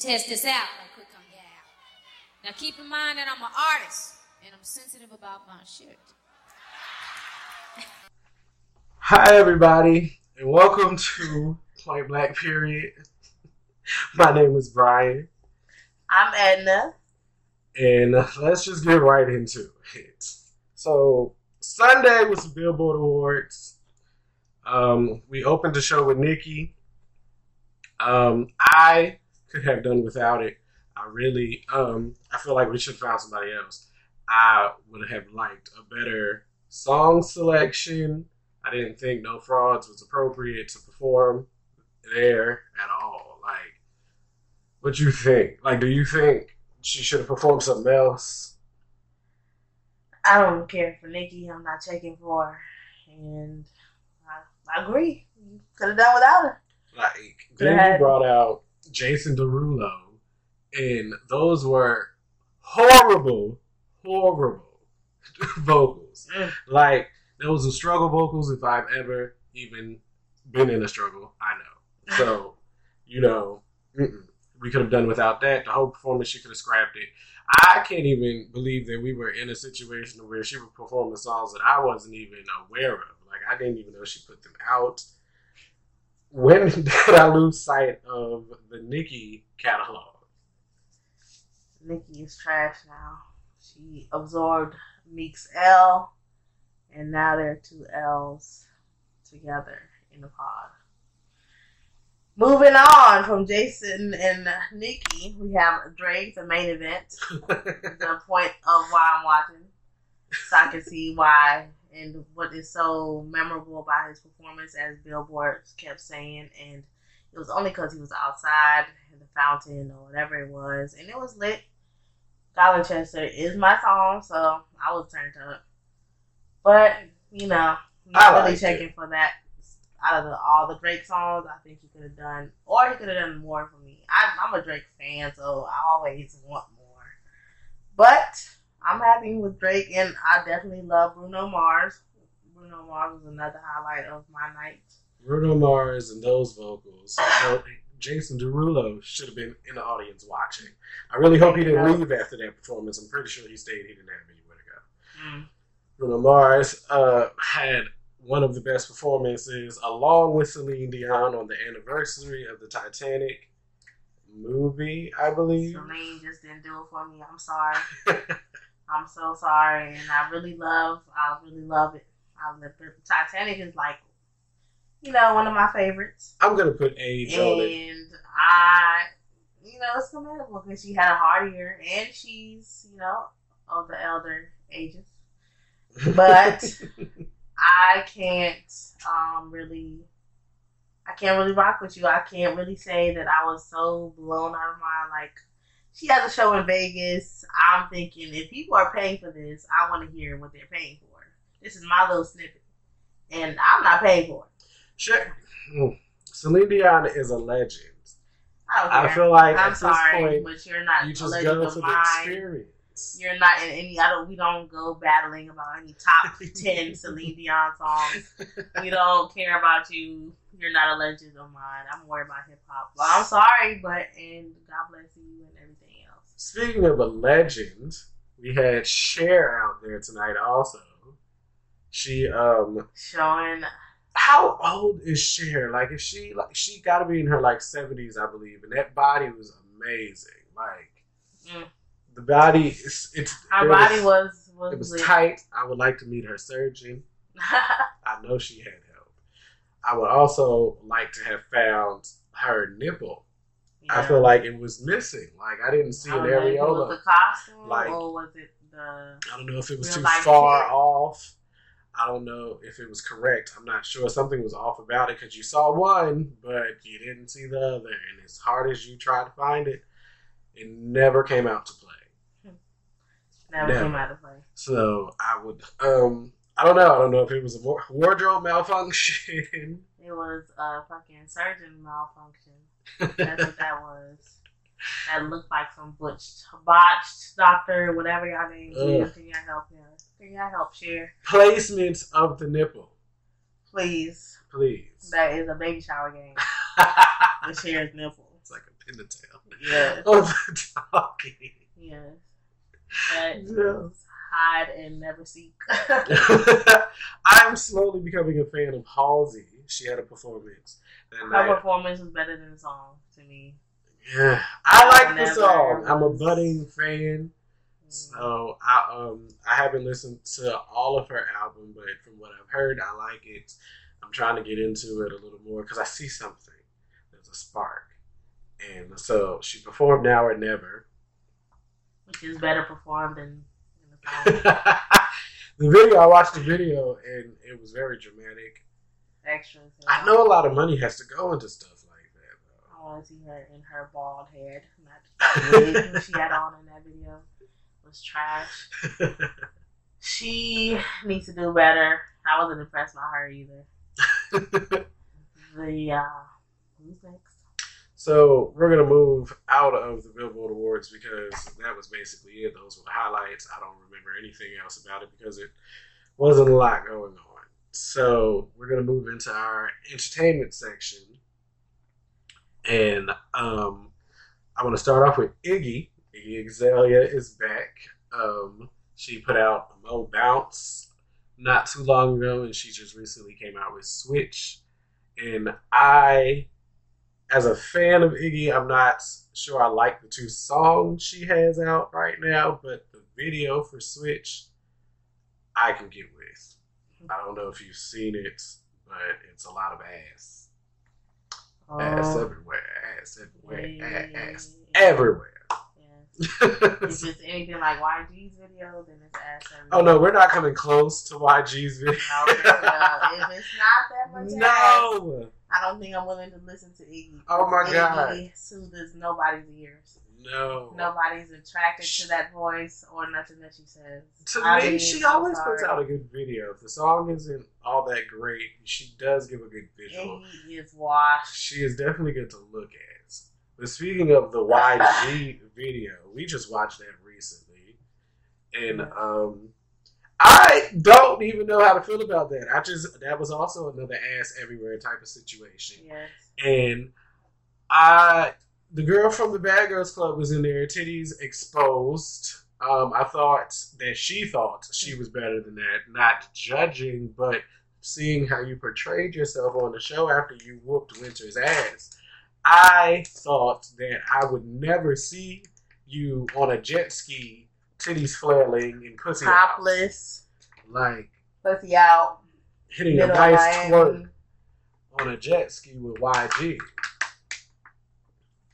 test this out right quick on your out. Now keep in mind that I'm an artist and I'm sensitive about my shit. Hi, everybody, and welcome to Point Black Period. My name is Brian, I'm Edna. and let's just get right into it. So, Sunday was the Billboard Awards. Um, we opened the show with Nikki. Um, I could have done without it. I really, um, I feel like we should have found somebody else. I would have liked a better song selection. I didn't think No Frauds was appropriate to perform there at all. Like, what you think? Like, do you think she should have performed something else? I don't care for Nikki. I'm not checking for her. And I, I agree. Could have done without her. Like, then you brought out Jason Derulo, and those were horrible, horrible vocals. Mm. Like, those are struggle vocals if I've ever even been in a struggle. I know. So, you know, mm-mm. we could have done without that. The whole performance, she could have scrapped it. I can't even believe that we were in a situation where she was performing songs that I wasn't even aware of. Like, I didn't even know she put them out. When did I lose sight of the Nikki catalog? Nikki is trash now. She absorbed Meek's L, and now they're two L's together in the pod. Moving on from Jason and Nikki, we have Drake, the main event. the point of why I'm watching, so I can see why and what is so memorable about his performance, as Billboard kept saying. And it was only because he was outside in the fountain or whatever it was, and it was lit. Gyalchester is my song, so I was turned up. But you know, not really liked checking for that. Out of the, all the Drake songs, I think he could have done, or he could have done more for me. I, I'm a Drake fan, so I always want more. But I'm happy with Drake, and I definitely love Bruno Mars. Bruno Mars was another highlight of my night. Bruno Mars and those vocals. Jason Derulo should have been in the audience watching. I really hope he didn't leave after that performance. I'm pretty sure he stayed. He didn't have anywhere to go. Mm. Bruno Mars uh, had one of the best performances, along with Celine Dion, on the anniversary of the Titanic movie, I believe. Celine just didn't do it for me. I'm sorry. I'm so sorry, and I really love. I really love it. I love it. Titanic is like, you know, one of my favorites. I'm gonna put age on it. and I, you know, it's commendable because she had a hard year and she's, you know, of the elder ages. But I can't um, really, I can't really rock with you. I can't really say that I was so blown out of my like. She has a show in Vegas. I'm thinking if people are paying for this, I want to hear what they're paying for. This is my little snippet, and I'm not paying for it. Sure. Mm. Celine Dion is a legend. I don't I care. feel like I'm at this sorry, point, but you're not You a just legend go of the mine. experience. You're not in any. I don't. We don't go battling about any top ten Celine Dion songs. We don't care about you. You're not a legend of mine. I'm worried about hip hop. Well, I'm sorry, but and God bless you and. Speaking of a legend, we had Cher out there tonight also. She um Showing how old is Cher? Like is she like she gotta be in her like seventies, I believe, and that body was amazing. Like Mm. the body is it's our it body was was, it was lit. tight. I would like to meet her surgeon. I know she had help. I would also like to have found her nipple. I Yeah. feel like it was missing. Like I didn't see I an don't know if it areola. The costume Like- or was it the? I don't know if it was too far shit. off. I don't know if it was correct. I'm not sure. Something was off about it because you saw one, but you didn't see the other. And as hard as you tried to find it, it never came out to play. Never Never. came out of play. So I would, um, I don't know. I don't know if it was a wardrobe malfunction. It was a fucking surgeon malfunction. That's what that was. That looked like some butched, botched doctor, whatever y'all name is. Can y'all help him? Can y'all help share? Placement of the nipple, Please. please. That is a baby shower game with Cher's nipple. It's like a in the tail Yes. of the donkey. Yes. That Yeah. hide and never seek. I'm slowly becoming a fan of Halsey. She had a performance that Her night. performance was better than the song to me. Yeah, I like the song. I'm a budding fan, Mm. so I um I haven't listened to all of her album, but from what I've heard, I like it. I'm trying to get into it a little more because I see something. There's a spark, and so she performed "Now or Never." Which is better performed than in the the video, I watched the video, and it was very dramatic. Extras. I know a lot of money has to go into stuff like that, I want to see her in her bald head. Not the she had on in that video was trash. She needs to do better. I wasn't impressed by her either. The uh, who's next? So we're gonna move out of the Billboard Awards because that was basically it. Those were the highlights. I don't remember anything else about it because it wasn't a lot going on. So we're gonna move into our entertainment section, and um, I want to start off with Iggy. Iggy Azalea is back. Um, she put out Mo Bounce not too long ago, and she just recently came out with Switch. And I as a fan of Iggy, I'm not sure I like the two songs she has out right now, but the video for Switch, I can get with. I don't know if you've seen it, but it's a lot of ass. Ass Oh, everywhere, ass everywhere, yeah. ass everywhere. Yeah. If it's anything like YG's video, then it's ass everywhere. oh no, we're not coming close to YG's video. No, if it's not that much ass, no, I don't think I'm willing to listen to Iggy. Oh, my Iggy God. soothes nobody's ears. No. Nobody's attracted to that voice or nothing that she says. To I me, mean, she always puts out a good video. If the song isn't all that great, she does give a good visual. Iggy is washed. She is definitely good to look at. But speaking of the YG video, we just watched that recently, and um, I don't even know how to feel about that. I just that was also another ass everywhere type of situation, Yes. and I the girl from the Bad Girls Club was in there, titties exposed. Um, I thought that she thought she was better than that, not judging, but seeing how you portrayed yourself on the show after you whooped Winter's ass. I thought that I would never see you on a jet ski, titties flailing and pussy out. Topless. like Pussy out. hitting a nice twerk on a jet ski with YG.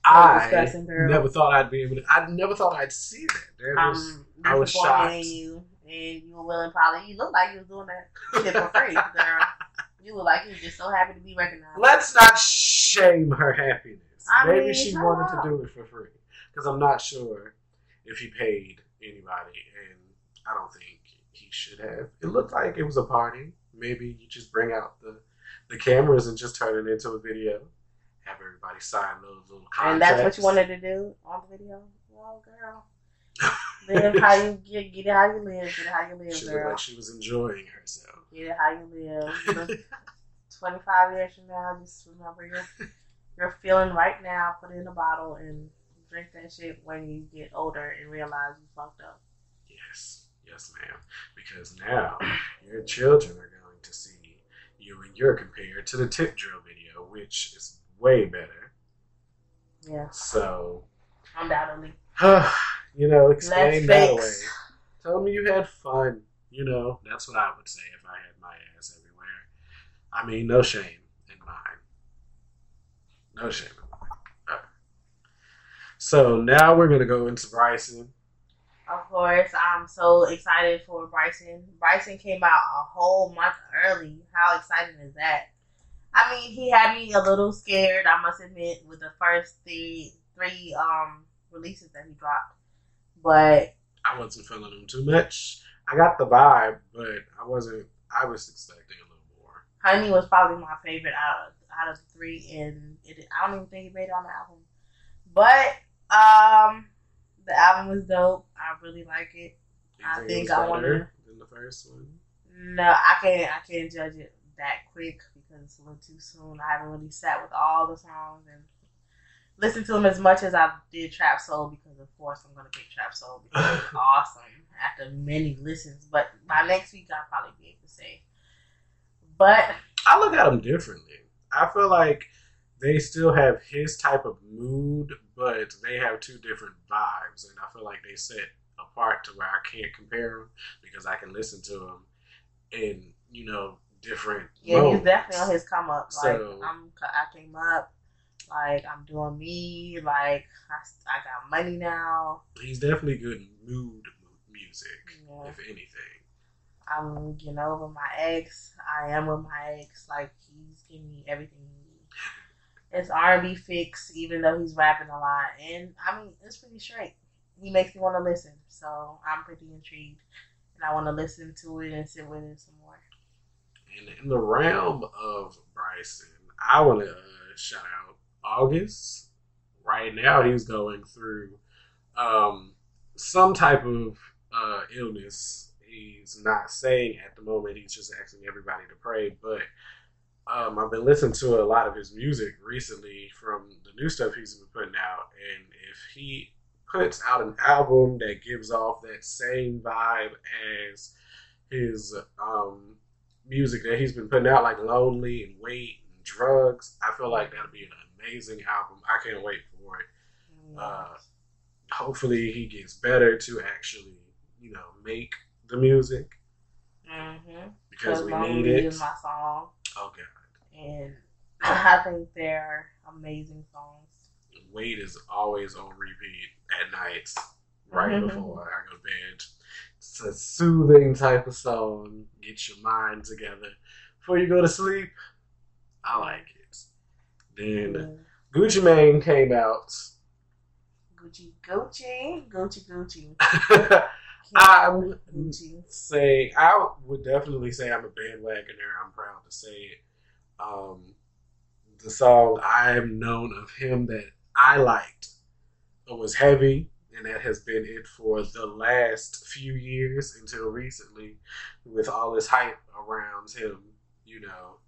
I never thought I'd be able to. I never thought I'd see that. That was um, I was shocked. you, and you were willing probably. You looked like you was doing that shit for free, girl. You look like you were just so happy to be recognized. Let's not shame her happiness. I Maybe mean, she wanted up. to do it for free because I'm not sure if he paid anybody, and I don't think he should have. It looked like it was a party. Maybe you just bring out the the cameras and just turn it into a video. Have everybody sign those little contracts. and that's what you wanted to do on the video. Well, girl, live how you get, get it how you live, get it how you live, She girl. like she was enjoying herself. Get it how you live. Twenty five years from now, just remember your your feeling right now. Put it in a bottle and drink that shit when you get older and realize you fucked up. Yes, yes, ma'am. Because now your children are going to see you and you're compared to the tip drill video, which is way better. Yeah, So, undoubtedly. you know, explain that away. Tell me you had fun. You know, that's what I would say if I had my ass everywhere. I mean, no shame in mine. No shame in mine. So now we're gonna go into Bryson. Of course, I'm so excited for Bryson. Bryson came out a whole month early. How exciting is that? I mean, he had me a little scared, I must admit, with the first three three um releases that he dropped. But I wasn't feeling him too much. I got the vibe, but I wasn't. I was expecting a little more. Honey was probably my favorite out of out of the three, and it, I don't even think he made it on the album. But um, the album was dope. I really like it. You I think was I wanna- better than the first one. No, I can't. I can't judge it that quick because it's a little too soon. I haven't really sat with all the songs and listen to them as much as I did Trap Soul because of course I'm gonna pick Trap Soul because it's awesome after many listens. But by next week I'll probably be able to say. But I look at them differently. I feel like they still have his type of mood, but they have two different vibes, and I feel like they set apart to where I can't compare them because I can listen to them and you know different. yeah, moments. he's definitely on his come up. Like So- I'm, I came up. Like I'm doing me. Like I, I got money now. He's definitely good mood music, Yeah. if anything. I'm getting over my ex. I am with my ex. Like he's giving me everything. It's R and B fix, even though he's rapping a lot, and I mean it's pretty straight. He makes me want to listen, so I'm pretty intrigued, and I want to listen to it and sit with it some. And in the realm of Bryson, I want to uh, shout out August. Right now, he's going through um, some type of uh, illness. He's not saying at the moment. He's just asking everybody to pray. But um, I've been listening to a lot of his music recently from the new stuff he's been putting out, and if he puts out an album that gives off that same vibe as his um, music that he's been putting out, like Lonely and Wait and Drugs. I feel like that'll be an amazing album. I can't wait for it. Uh, hopefully, he gets better to actually, you know, make the music mm-hmm. because we need it. is my song, Oh god, and I think they're amazing songs. Wait is always on repeat at nights, right Mhm. before I go to bed. It's a soothing type of song. Get your mind together before you go to sleep. I like it. Then. Mm. Gucci Mane came out. Gucci, Gucci, Gucci, Gucci. I'm Gucci. saying I would definitely say I'm a bandwagoner. I'm proud to say it. Um, the song I'm known of him that I liked was heavy, and that has been it for the last few years until recently, with all this hype around him. You know,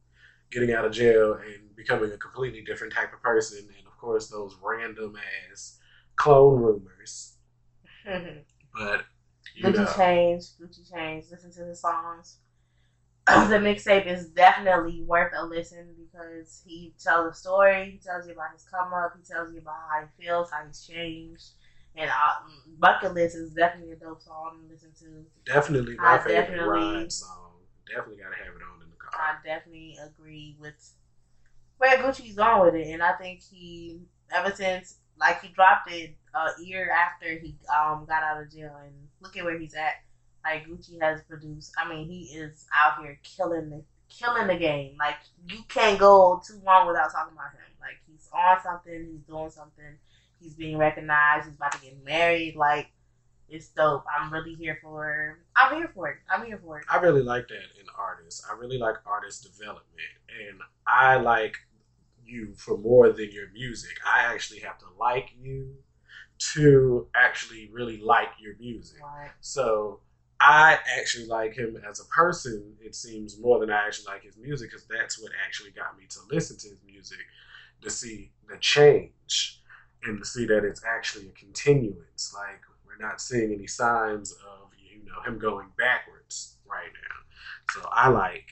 getting out of jail and becoming a completely different type of person, and of course those random ass clone rumors. But you Gucci know, Change, Gucci Change. Listen to his songs. the mixtape is definitely worth a listen because he tells a story. He tells you about his come up. He tells you about how he feels, how he's changed. And uh, Bucket List is definitely a dope song to listen to. definitely my I favorite definitely- ride song. Definitely got to have it on in the car. I definitely agree with where Gucci's going with it, and I think he ever since like he dropped it a year after he um got out of jail, and look at where he's at. Like Gucci has produced. I mean, he is out here killing the killing the game. Like you can't go too long without talking about him. Like he's on something. He's doing something. He's being recognized. He's about to get married. Like it's dope. I'm really here for. I'm here for it. I'm here for it. I really like that in artists. I really like artist development, and I like you for more than your music. I actually have to like you to actually really like your music. Right. So I actually like him as a person. It seems more than I actually like his music because that's what actually got me to listen to his music to see the change and to see that it's actually a continuance. Like we're not seeing any signs of you know him going backwards right now. So I like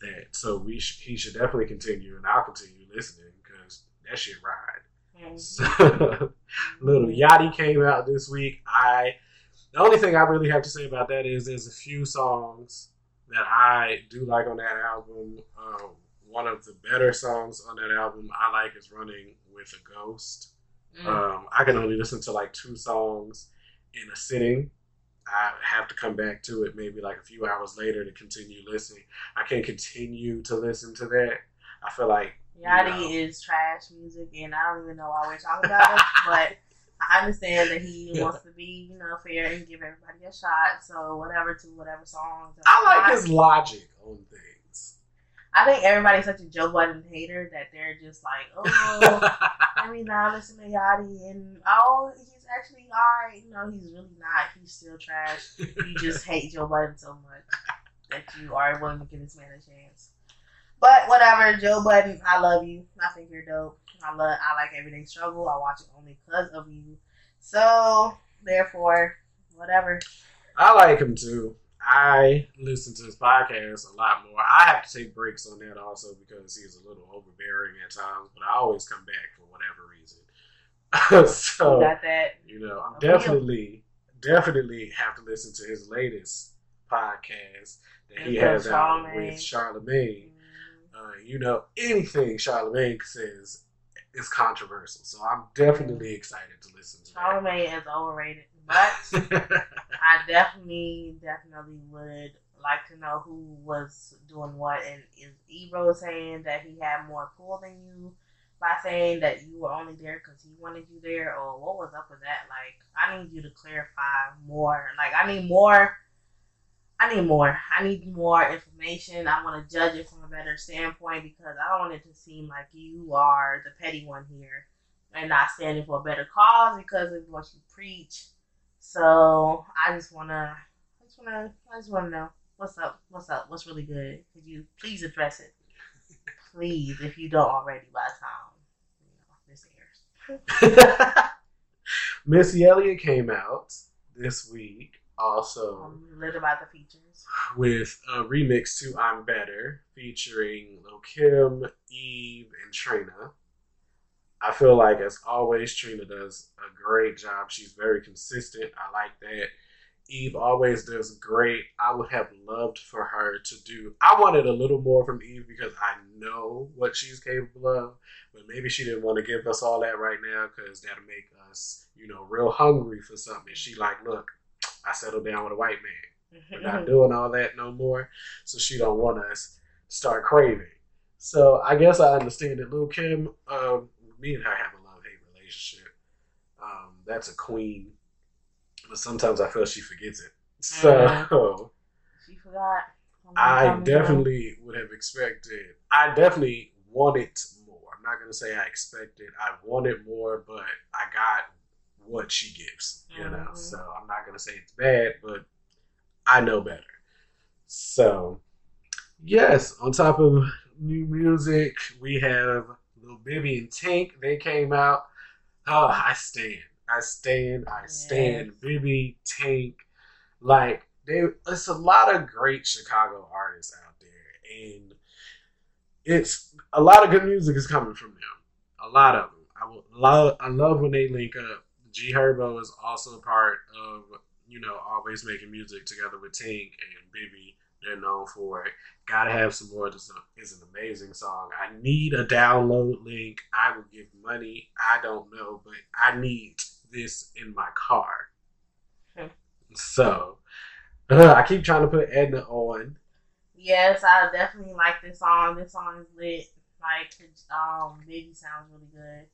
that. So we sh- he should definitely continue, and I'll continue listening because that shit ride. Mhm. So, Little Yachty came out this week. I the only thing I really have to say about that is there's a few songs that I do like on that album. Um, one of the better songs on that album I like is "Running with a Ghost." Mm. Um, I can only listen to like two songs in a sitting. I have to come back to it maybe like a few hours later to continue listening. I can't continue to listen to that. I feel like Yachty No. is trash music, and I don't even know why we're talking about it, but I understand that he Yeah. wants to be, you know, fair and give everybody a shot. So whatever to whatever songs. I like his logic on things. I think everybody's such a Joe Budden hater that they're just like, oh, I mean, now listen to Yachty, and oh, he's actually alright. No, he's really not. He's still trash. You just hate Joe Budden so much that you are willing to give this man a chance. But whatever, Joe Budden, I love you. I think you're dope. I love. I like Everyday Struggle. I watch it only because of you. So therefore, whatever. I like him too. I listen to his podcast a lot more. I have to take breaks on that also because he's a little overbearing at times, but I always come back for whatever reason. so You got that. you know, I'm definitely, definitely have to listen to his latest podcast that he has out with Charlamagne. Uh, you know, anything Charlamagne says is controversial, so I'm definitely excited to listen to that. Charlamagne is overrated, but I definitely, definitely would like to know who was doing what. And is Ebro saying that he had more pull than you by saying that you were only there because he wanted you there, or what was up with that? Like, I need you to clarify more. Like, I need more. I need more. I need more information. I want to judge it from a better standpoint because I don't want it to seem like you are the petty one here and not standing for a better cause because of what you preach. So I just wanna, I just wanna, I just wanna know what's up, what's up, what's really good. Could you please address it, please, if you don't already by the time you know this airs. Missy Elliott came out this week also I'm lit about the features. with a remix to I'm Better featuring Lil Kim, Eve, and Trina. I feel like, as always, Trina does a great job. She's very consistent. I like that. Eve always does great. I would have loved for her to do. I wanted a little more from Eve because I know what she's capable of, but maybe she didn't want to give us all that right now because that'll make us, you know, real hungry for something. She like, look, I settled down with a white man. We're not doing all that no more. So she don't want us to start craving. So I guess I understand that Lil Kim, um, me and her have a love hate relationship. Um, that's a queen, but sometimes I feel she forgets it. So she forgot. I definitely would have expected. I definitely wanted more. I'm not gonna say I expected. I wanted more, but I got what she gives. You know, Mhm. so I'm not gonna say it's bad, but I know better. So, yes, on top of new music, we have Lil Bibby and Tink, They came out. Oh, I stand. I stand. I stand. Yes. Bibby, Tink. Like, they, it's a lot of great Chicago artists out there. And it's a lot of good music is coming from them. A lot of them. I love. I love when they link up. G Herbo is also part of you know always making music together with Tink and Bibby. They're known for it. Gotta have some more. This is an amazing song. I need a download link. I will give money. I don't know, but I need this in my car. Hmm. So uh, I keep trying to put Edna on. Yes, I definitely like this song. This song is lit. Like, um, Bibby sounds really good.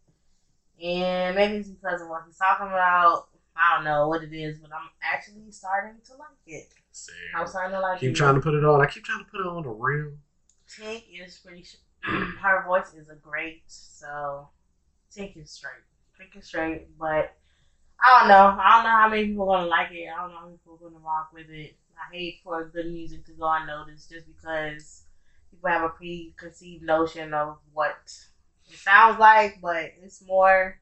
And maybe it's because of what he's talking about. I don't know what it is, but I'm actually starting to like it. Same. I'm starting to like keep it. Keep trying to put it on. I keep trying to put it on the real. Tink is pretty. Sh- her voice is a great. So Tink is straight. Tink is straight, but I don't know. I don't know how many people are gonna like it. I don't know how many people are gonna rock with it. I hate for good music to go unnoticed just because people have a preconceived notion of what it sounds like, but it's more.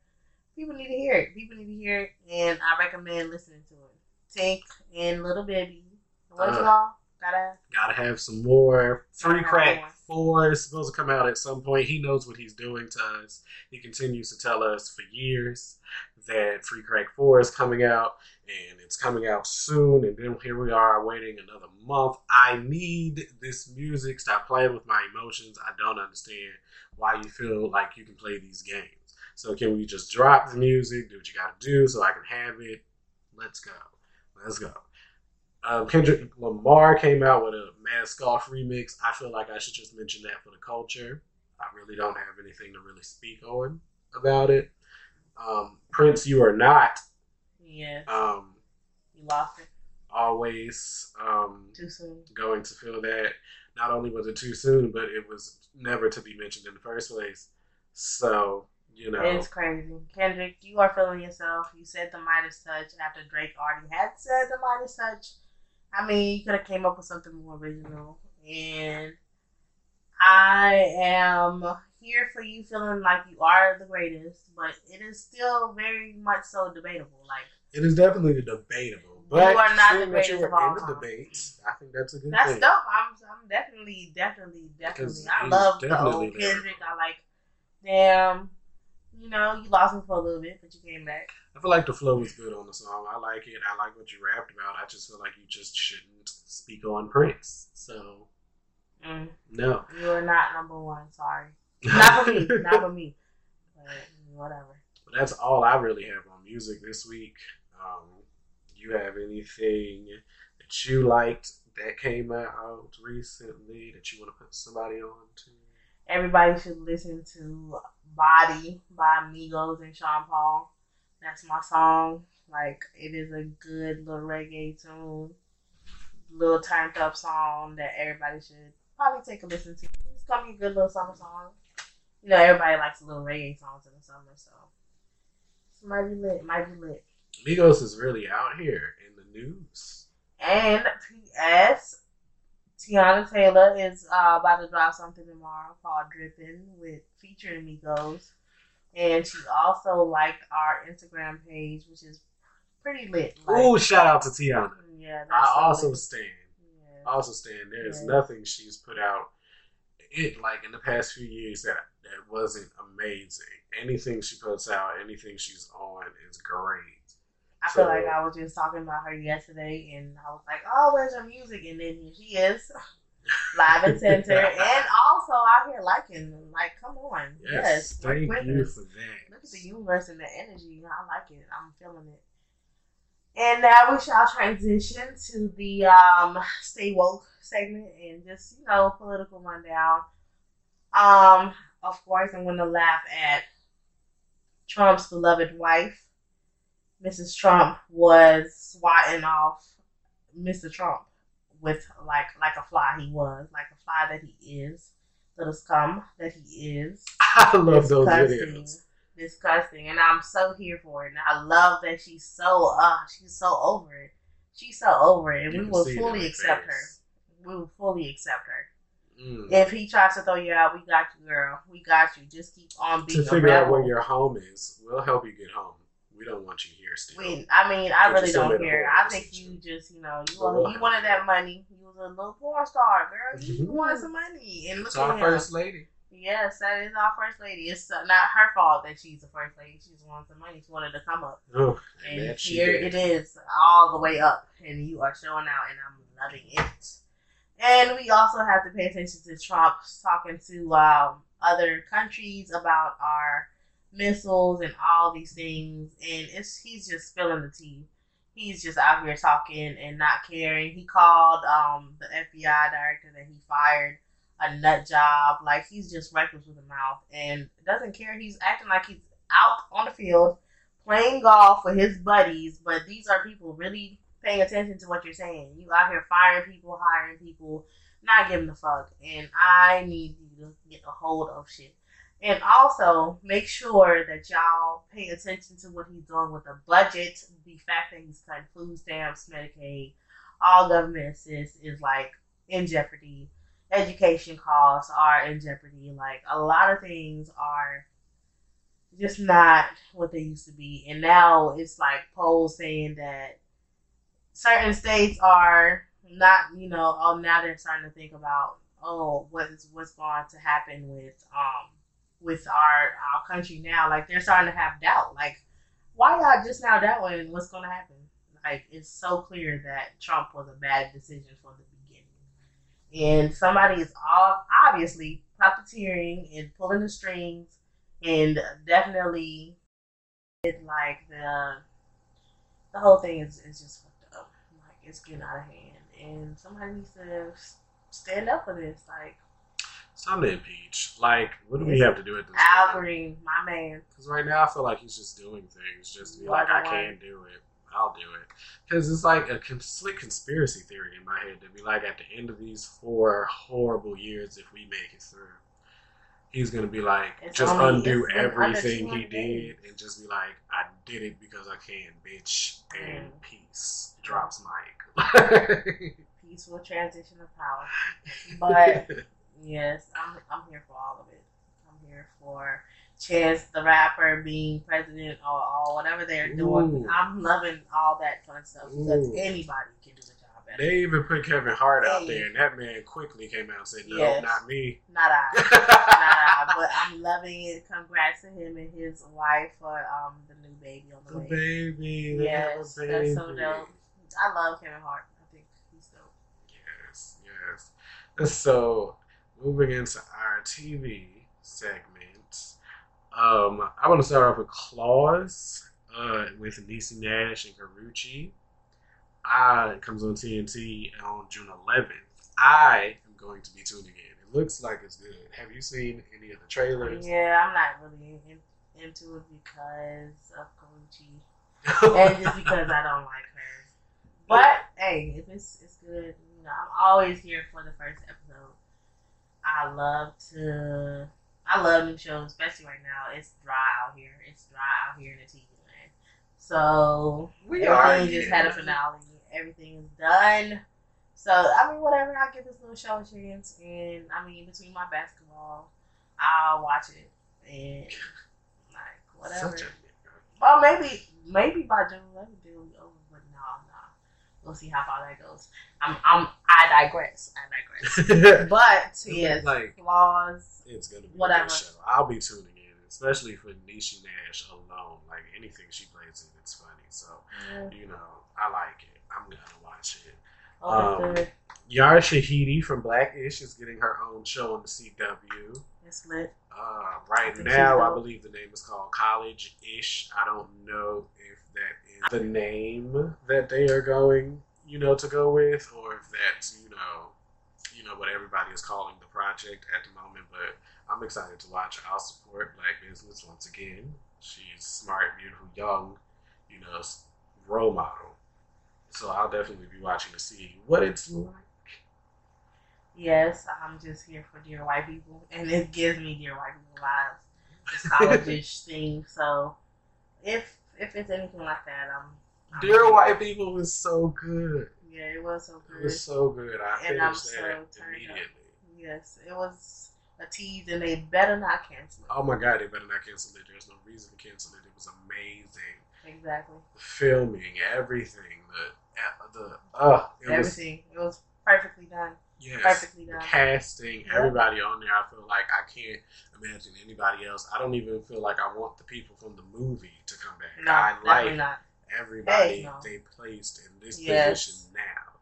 People need to hear it. People need to hear it, and I recommend listening to it. Tink and Little Bibby. What's Uh, wrong? Gotta Gotta have some more. Free Gotta Crack more. 4 is supposed to come out at some point. He knows what he's doing to us. He continues to tell us for years that Free Crack 4 is coming out and it's coming out soon. And then here we are waiting another month. I need this music. Stop playing with my emotions. I don't understand why you feel like you can play these games. So can we just drop the music, do what you gotta do so I can have it? Let's go. Let's go. Um, Kendrick Lamar came out with a Mask Off remix. I feel like I should just mention that for the culture. I really don't have anything to really speak on about it. Um, Prince, you are not. Yes. Um, you lost it always um, too soon. going to feel that. Not only was it too soon, but it was never to be mentioned in the first place. So you know, It's crazy. Kendrick, you are feeling yourself. You said the Midas touch after Drake already had said the Midas touch. I mean, you could have came up with something more original. And I am here for you feeling like you are the greatest, but it is still very much so debatable. Like It is definitely debatable. But You are not the that you greatest of all in the debates, I think that's a good that's thing. dope. I'm I'm definitely, definitely, definitely. I love the old. Kendrick. I like damn. You know, you lost me for a little bit, but you came back. I feel like the flow was good on the song. I like it. I like what you rapped about. I just feel like you just shouldn't speak on Prince. So Mm, no. you are not number one. Sorry, not for me. Not for me. But whatever. But that's all I really have on music this week. Um, you have anything that you liked that came out recently that you want to put somebody on to? Everybody should listen to "Body" by Migos and Sean Paul. That's my song. Like it is a good little reggae tune, little turned up song that everybody should probably take a listen to. It's gonna be a good little summer song. You know, everybody likes little reggae songs in the summer, so it might be lit. Might be lit. Migos is really out here in the news. And P.S. Teyana Taylor is uh, about to drop something tomorrow called Dripping with featuring Migos. And she also liked our Instagram page, which is pretty lit. Like, Ooh, shout out to Tiana. yeah, that's I so also lit. stand. Yeah. I also stand. There is Yes. nothing she's put out it like in the past few years that that wasn't amazing. Anything she puts out, anything she's on is great. I feel like I was just talking about her yesterday, and I was like, "Oh, where's her music?" And then here she is, live and center, and also out here liking. Like, come on, Yes, yes, thank with you for that. Look at the universe and the energy. I like it. I'm feeling it. And now we shall transition to the um, stay woke segment and just you know political rundown. Um, of course, I'm going to laugh at Trump's beloved wife. Mrs. Trump was swatting off Mr. Trump with like like a fly he was, like a fly that he is, little scum that he is I love those videos. disgusting, and I'm so here for it. And I love that she's so uh she's so over it. She's so over it, and You we will see it in fully her accept her. We will fully accept her. Mm. If he tries to throw you out, we got you, girl. We got you. Just keep on being to figure out where your home is, we'll help you get home. We don't want you here still. We, I mean, I But really don't care. I think you just, you know, you, So wanted, you wanted that money. You was a little porn star, girl. You Mhm. wanted some money, and look it's at our him. first lady. Yes, that is our first lady. It's uh, not her fault that she's the first lady. She just wanted some money. She wanted to come up. Oh, and, And here did. it is, all the way up, and you are showing out, and I'm loving it. And we also have to pay attention to Trump talking to um, other countries about our missiles and all these things, and it's he's just spilling the tea. He's just out here talking and not caring. He called um, the FBI director that he fired a nut job. Like he's just reckless with the mouth and doesn't care. He's acting like he's out on the field playing golf with his buddies, but these are people really paying attention to what you're saying. You out here firing people, hiring people, not giving a fuck. And I need you to get a hold of shit. And also make sure that y'all pay attention to what he's doing with the budget. The fact that he's cutting food stamps, Medicaid, all government assist is like in jeopardy. Education costs are in jeopardy. Like a lot of things are just not what they used to be. And now it's like polls saying that certain states are not, you know, oh now they're starting to think about, oh, what is what's going to happen with um with our our country now. Like they're starting to have doubt. Like, why y'all just now doubting what's gonna happen? Like it's so clear that Trump was a bad decision from the beginning. And somebody is all obviously puppeteering and pulling the strings and definitely it like the the whole thing is, is just fucked up. Like it's getting out of hand, and somebody needs to stand up for this. Like To impeach. Like, what do we have to do at this Al point? Green, my man. Because right now I feel like he's just doing things just to be like, I can one. do it. I'll do it. Because it's like a slick conspiracy theory in my head to be like, at the end of these four horrible years, if we make it through, he's going to be like, It's just only- undo it's been under everything he did and just be like, I did it because I can, bitch. And Mm. peace. Drops mic. Peaceful transition of power. But yes, I'm I'm here for all of it. I'm here here for Chance the Rapper being president or, or whatever they're doing. Ooh. I'm loving all that fun stuff because Ooh. anybody can do the job better. They even put Kevin Hart out there, and that man quickly came out and said, "No, Yes. not me." Not I. Not I. But I'm loving it. Congrats to him and his wife for um the new baby on the, the way. baby, they have a Yes, that's so dope. I love Kevin Hart. I think he's dope. Yes, yes. So, moving into our TV segment, um, I want to start off with Claws uh, with Niecy Nash and Karrueche. I it comes on TNT on June 11th. I am going to be tuning in. It looks like it's good. Have you seen any of the trailers? Yeah, I'm not really in, into it because of Karrueche and just because I don't like her. But hey, if it's it's good, you know, I'm always here for the first episode. I love to, I love new shows, especially right now. It's dry out here. It's dry out here in the TV land. So we are. everything just had a finale. Everything is done. So I mean, whatever. I give this little show a chance, and I mean, between my basketball, I'll watch it and like whatever. Such a Well, maybe maybe by June 11th it'll be over, but no, no. We'll see how far that goes. I'm I'm I digress. I digress. But yes, Like- flaws. It's gonna be a Whatever. good show. I'll be tuning in, especially for Niecy Nash alone. Like anything she plays in, it's funny. So Yeah. you know, I like it. I'm gonna watch it. Oh, Um, good. Yara Shahidi from Blackish is getting her own show on the CW. It's lit. Uh, right think now, I believe the name is called College Ish. I don't know if that is the name that they are going, you know, to go with, or if that's you know, you know what everybody is calling the project at the moment. But I'm excited to watch. I'll support Black business once again. She's smart, beautiful, young, you know, role model. So I'll definitely be watching to see what it's like. Yes, I'm just here for dear white people, and it gives me dear white people vibes. This college-ish thing. So if if it's anything like that, I'm. Dear. White People was so good. Yeah, it was so good. It was so good. I And I'm finished so that turned up. immediately. Yes, it was a tease, and they better not cancel it. Oh my god, they better not cancel it. There's no reason to cancel it. It was amazing. Exactly. The filming, everything, the the uh, it was Everything. It was perfectly done. yes, Perfectly done. casting, everybody on there. I feel like I can't imagine anybody else. I don't even feel like I want the people from the movie to come back. No, I like not. everybody Hey, no. they placed in this Yes. position now.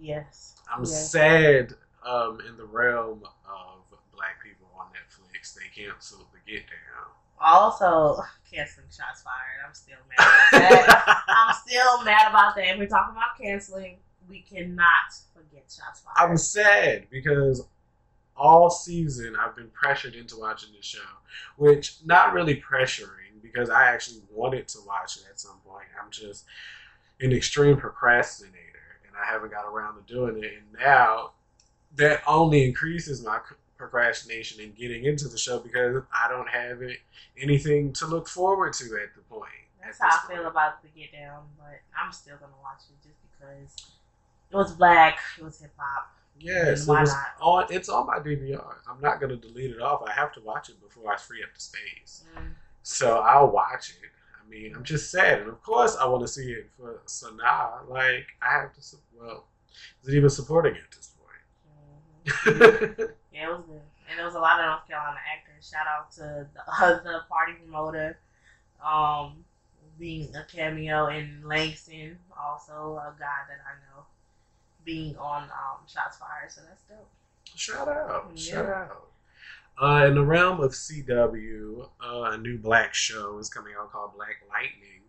Yes. I'm yes. sad um, in the realm of black people on Netflix. They canceled the Get Down. Also, canceling shots fired. I'm still mad about that. I'm still mad about that. If we're talking about canceling, we cannot forget shots fired. I'm sad because all season I've been pressured into watching this show, which not really pressuring because I actually wanted to watch it at some point. I'm just an extreme procrastinator and I haven't got around to doing it. And now that only increases my procrastination in getting into the show because I don't have it, anything to look forward to at the point. That's how I feel about the Get Down, but I'm still gonna watch it just because it was black, it was hip hop. Yes, Why it was not? on. It's on my DVR. I'm not gonna delete it off. I have to watch it before I free up the space. Mm. So I'll watch it. I mean, I'm just sad, and of course, I want to see it for Sanaa. Like, I have to. Well, is it even supporting it at this point? Yeah, it was good. And there was a lot of North Carolina actors. Shout out to the, the party promoter, um, being a cameo in Langston, also a guy that I know, being on um, Shots Fired. So that's dope. Shout out! Yeah. Shout out! Uh, in the realm of CW, uh, a new black show is coming out called Black Lightning.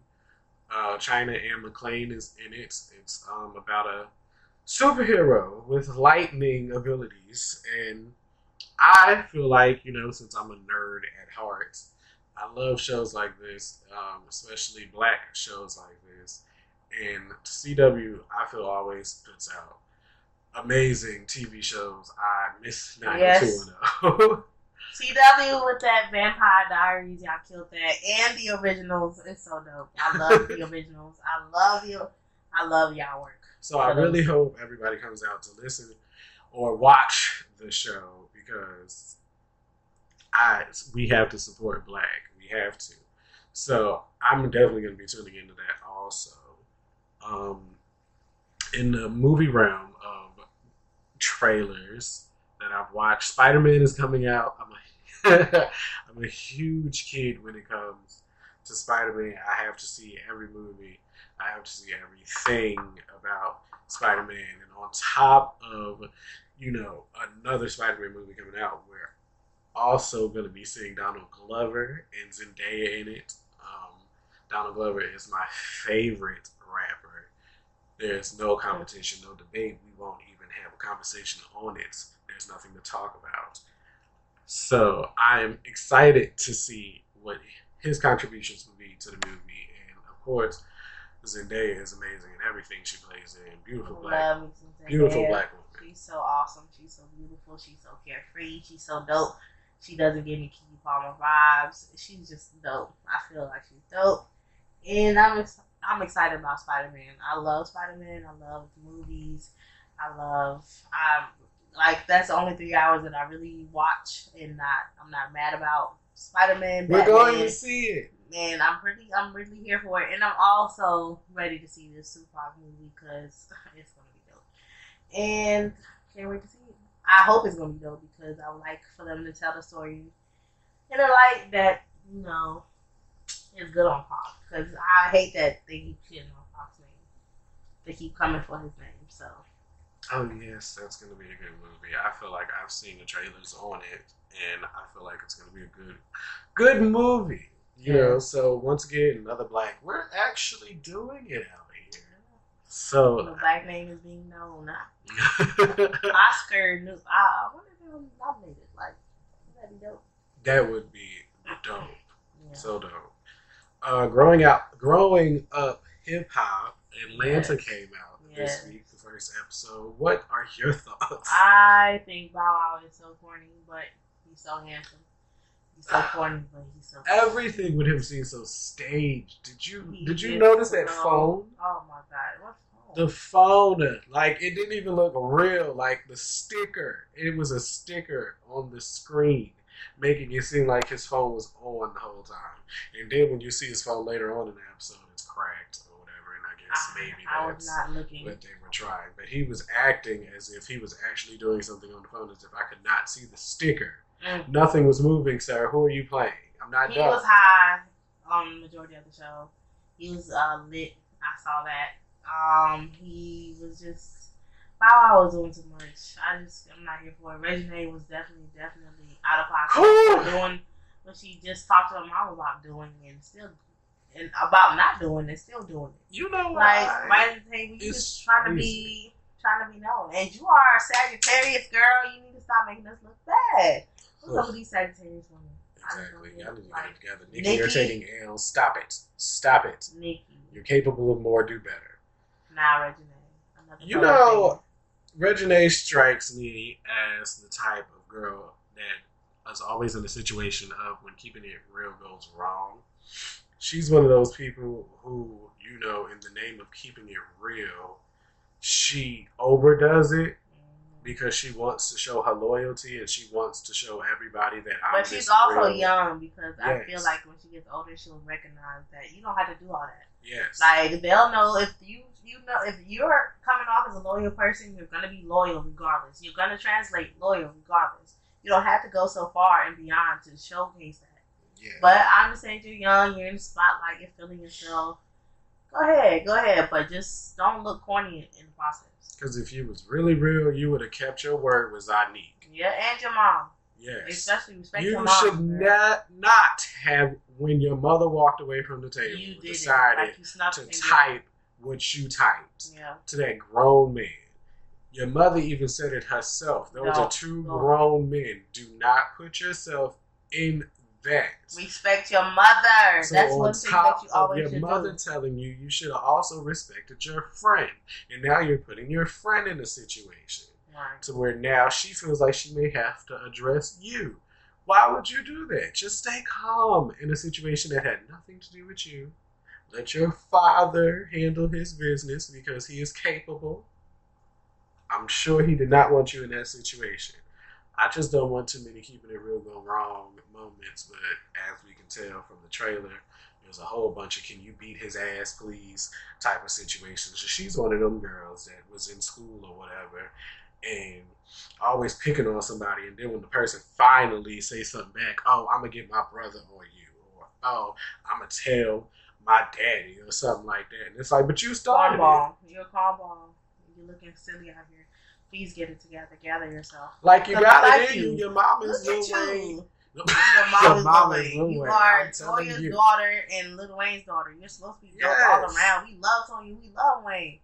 Uh, China Anne McClain is in it. It's um, about a superhero with lightning abilities, and I feel like you know, since I'm a nerd at heart, I love shows like this, um, especially black shows like this. And CW, I feel always puts out amazing TV shows. I miss 90210. CW with that Vampire Diaries, y'all killed that, and the originals. It's so dope. I love the originals. I love you. I love y'all work. so I really hope everybody comes out to listen or watch the show because I we have to support black. We have to. So I'm definitely going to be tuning into that also. Um, in the movie realm of trailers that I've watched, Spider Man is coming out. I'm a, I'm a huge kid when it comes to Spider Man. I have to see every movie. I have to see everything about Spider Man, and on top of you know another Spider Man movie coming out, we're also going to be seeing Donald Glover and Zendaya in it. Um, Donald Glover is my favorite rapper. There's no competition, no debate. We won't even have a conversation on it. There's nothing to talk about. So I'm excited to see what his contributions will be to the movie, and of course, Zendaya is amazing in everything she plays in. Beautiful black, love me some Zendaya. beautiful black woman. She's so awesome. She's so beautiful. She's so carefree. She's so dope. She doesn't give me Keke Palmer vibes. She's just dope. I feel like she's dope, and I'm ex- I'm excited about Spider Man. I love Spider Man. I love the movies. I love I'm like that's the only three hours that I really watch, and not I'm not mad about Spider Man. We're going to see it. Man, I'm pretty, I'm really here for it, and I'm also ready to see this Tupac movie because it's gonna be dope, and can't wait to see it. I hope it's gonna be dope because I would like for them to tell the story in a light that you know is good on Pop because I hate that they keep shitting on Pop's name. They keep coming for his name, so Oh yes, that's gonna be a good movie. I feel like I've seen the trailers on it, and I feel like it's gonna be a good, good movie. You know. So once again, another black. We're actually doing it out here. So the black name is being known. Oscar, new. I I wonder if they're nominated. Like that'd be dope. that would be dope. Yeah. So dope. Uh, growing out, growing up, hip hop. Atlanta Yes. came out Yes. this week, the first episode. What are your thoughts? I think Bow Wow is so corny, but he's so handsome. He's so corny, but he's so. Everything with him seems so staged. Did you He did you notice that so- phone? Oh my god, what's wrong? The phone, like it didn't even look real. Like the sticker, it was a sticker on the screen, making it seem like his phone was on the whole time. And then when you see his phone later on in the episode, it's cracked or whatever. And I guess I, maybe I that's not looking. what they were trying. But he was acting as if he was actually doing something on the phone, as if I could not see the sticker. Mm. Nothing was moving, sir. Who are you playing? I'm not He done. was high on the majority of the show. He was uh, lit. I saw that. Um, he was just Bow Wow was doing too much. I just I'm not here for it. Reggie was definitely definitely out of pocket for doing what she just talked to her mom about doing and still and about not doing and still doing it. You know Like why? right at the table, you just trying to be trying to be known. And you are a Sagittarius girl. You need to stop making us look bad. What's up with these Sagittarius women? I just Exactly. don't Y'all need to get it together. Nikki, Nikki- you're taking L. Stop it. Stop it. Nikki. You're capable of more. Do better. Nah, Reginae. Another You know, Reginae strikes me as the type of girl that is always in a situation of when keeping it real goes wrong. She's one of those people who, you know, in the name of keeping it real, she overdoes it. Because she wants to show her loyalty and she wants to show everybody that I'm But she's also real. young because I feel like when she gets older, she'll recognize that you don't have to do all that. Yes. Like they'll know if you you know if you're coming off as a loyal person, you're gonna be loyal regardless. You're gonna translate loyal regardless. You don't have to go so far and beyond to showcase that. yeah. But I understand you're young, you're in the spotlight, you're feeling yourself. Go ahead, go ahead, but just don't look corny in the process. Because if you was really real, you would have kept your word with Zonnique. Yeah, and your mom, Yes. especially respect your mom. You should girl. not not have when your mother walked away from the table You decided like you to type what you typed Yeah. to that grown man. Your mother even said it herself. Those No, are two no. grown men. Do not put yourself in that. Respect your mother. So That's on one thing that you always your mother do. telling you, you should have also respected your friend. And now you're putting your friend in a situation Right. to where now she feels like she may have to address you. Why would you do that? Just stay calm in a situation that had nothing to do with you. Let your father handle his business because he is capable. I'm sure he did not want you in that situation. I just don't want too many keeping it real going wrong moments. But as we can tell from the trailer, there's a whole bunch of "Can you beat his ass, please?" type of situations. So she's one of them girls that was in school or whatever, and always picking on somebody. And then when the person finally say something back, oh, I'm gonna get my brother on you, or oh, I'm gonna tell my daddy or something like that. And it's like, but you started. it. Cornball. You're a cornball. You're looking silly out here. Please get it together. Gather yourself. Like you got I it like in you. you. Your mama's Look at Lil Wayne. you. Your Your mama's mama's Lil Wayne. Lil You are I'm Toya's you. daughter and Lil Wayne's daughter. You're supposed to be dope all around. We love Toya. We love Wayne.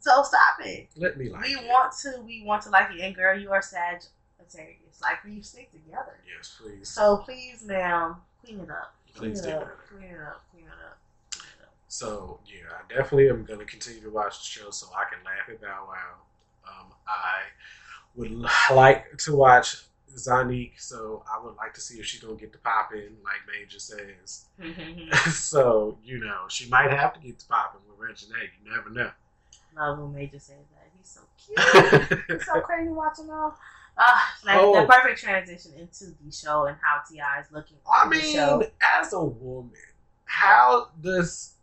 So stop it. Let me like we it. want to. We want to like you. And girl, you are Sagittarius. Like we stick together. Yes, please. So please, ma'am, clean it up. Clean Please it up. Clean it up. Clean it up. Clean it up. So yeah, I definitely am gonna continue to watch the show so I can laugh at Bow Wow. Um, I would like to watch Zonnique, so I would like to see if she's gonna get the pop in, like Major says. so you know, she might have to get the pop in with Reginae. You never know. Love when Major says that. He's so cute. It's so crazy watching them. Uh, like Oh. the perfect transition into the show and how Ti is looking I on the show. mean, as a woman, how does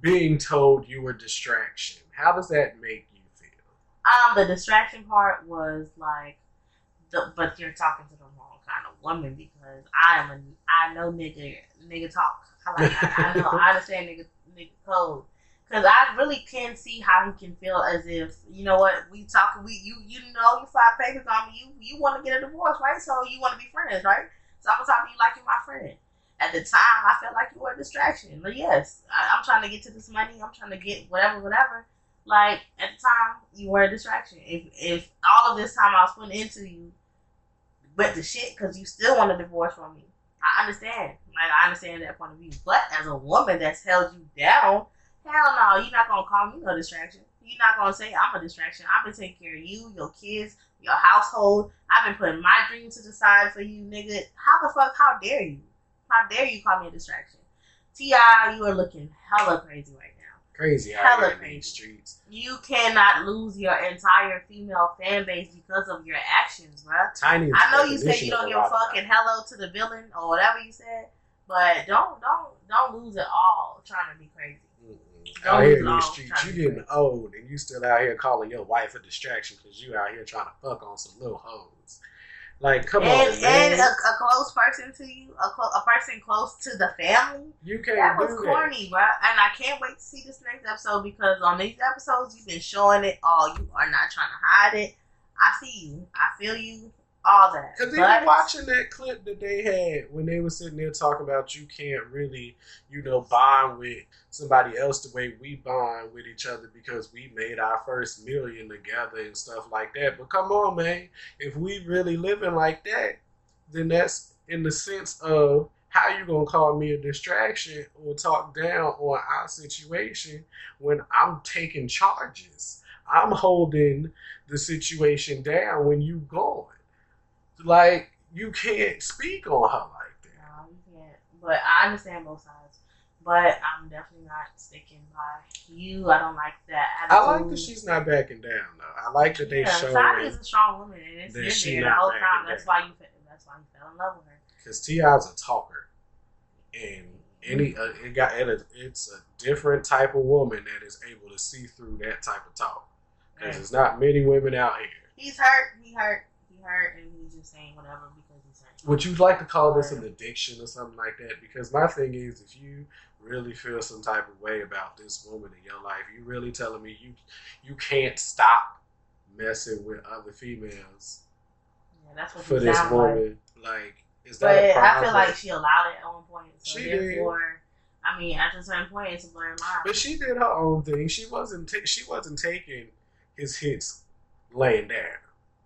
being told you were distraction? How does that make? Um, the distraction part was like, the but you're talking to the wrong kind of woman because I am a I know nigga nigga talk. I like I, I know I understand nigga nigga code. Cause I really can see how he can feel as if you know what we talk we you you know you filed papers on me you you want to get a divorce right so you want to be friends right so I'm gonna talk to you like you're my friend. At the time, I felt like you were a distraction. But yes, I, I'm trying to get to this money. I'm trying to get whatever, whatever. Like at the time, you were a distraction. If if all of this time I was putting into you went to shit because you still want a divorce from me, I understand. Like I understand that point of view. But as a woman that's held you down, hell no, you're not gonna call me no distraction. You're not gonna say I'm a distraction. I've been taking care of you, your kids, your household. I've been putting my dreams to the side for you, nigga. How the fuck? How dare you? How dare you call me a distraction? Ti, you are looking hella crazy right. Crazy out Hella here in crazy. these streets. You cannot lose your entire female fan base because of your actions, bruh. Tiny. I know you said you don't give a lot of fuck that. and hello to the villain or whatever you said, but don't don't don't lose it all trying to be crazy. Don't Out here in these streets, you getting old and you still out here calling your wife a distraction because you out here trying to fuck on some little hoes. Like, come and on, man. and a, a close person to you, a, clo- a person close to the family. you can't That was corny, bro. And I can't wait to see this next episode because on these episodes you've been showing it all. You are not trying to hide it. I see you. I feel you. All that. Because even watching that clip that they had when they were sitting there talking about you can't really, you know, bond with somebody else the way we bond with each other because we made our first million together and stuff like that. But come on, man, if we really living like that, then that's in the sense of how you gonna call me a distraction or talk down on our situation when I'm taking charges. I'm holding the situation down when you gone. Like you can't speak on her like that. No, you can't. But I understand both sides. But I'm definitely not sticking by you. I don't like that I like that she's not backing down though. I like that they yeah, show Shani is a strong woman, and it's that she there the whole time. That's down. why you. That's why you fell in love with her. because Ti's a talker, and any uh, it got it, it's a different type of woman that is able to see through that type of talk. Because there's not many women out here. He's hurt. He hurt. Hurt, and he's just saying whatever because he's hurt. Would you like to call this an addiction or something like that? Because my thing is, if you really feel some type of way about this woman in your life, you really telling me you you can't stop messing with other females Yeah, that's what for this sounds like. woman. Like, is But that a I feel like she allowed it at one point. So She did. therefore, I mean, at a certain point, it's a blurred line. But she did her own thing. She wasn't. ta- she wasn't taking his hits laying down.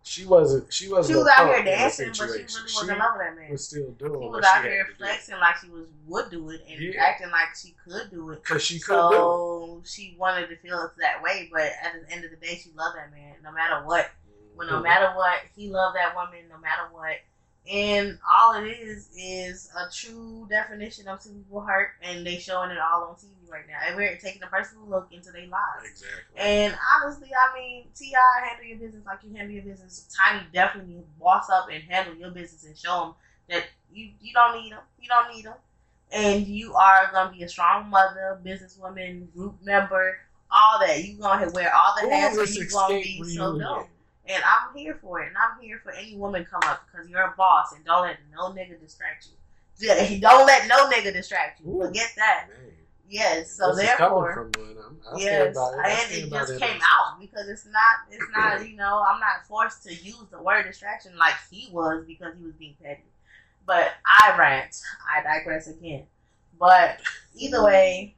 She wasn't. She wasn't. She was out here dancing, but she really wasn't She in love with that man. was still doing She was out here flexing like she was would do it and Yeah. acting like she could do it. because she could do. So she wanted to feel it that way, but at the end of the day, she loved that man no matter what. Mm-hmm. it. Well, no matter what, he loved that woman no matter what. And all it is is a true definition of two people hurt, and they showing it all on TV right now, and we're taking a personal look into their lives. Exactly. And honestly, I mean, Ti handle your business like you handle your business. Tiny definitely boss up and handle your business and show them that you you don't need them. You don't need them, and you are gonna be a strong mother, businesswoman, group member, all that. You gonna wear all the hats, and you gonna be so reunion. dope. And I'm here for it, and I'm here for any woman come up because you're a boss, and don't let no nigga distract you. Don't let no nigga distract you. Forget that. Man, Yes. So this is therefore, coming from one. I'm, I stand Yes. I and it just came out because it's not, it's not, you know, I'm not forced to use the word distraction like he was because he was being petty. But I rant, I digress again. But either way,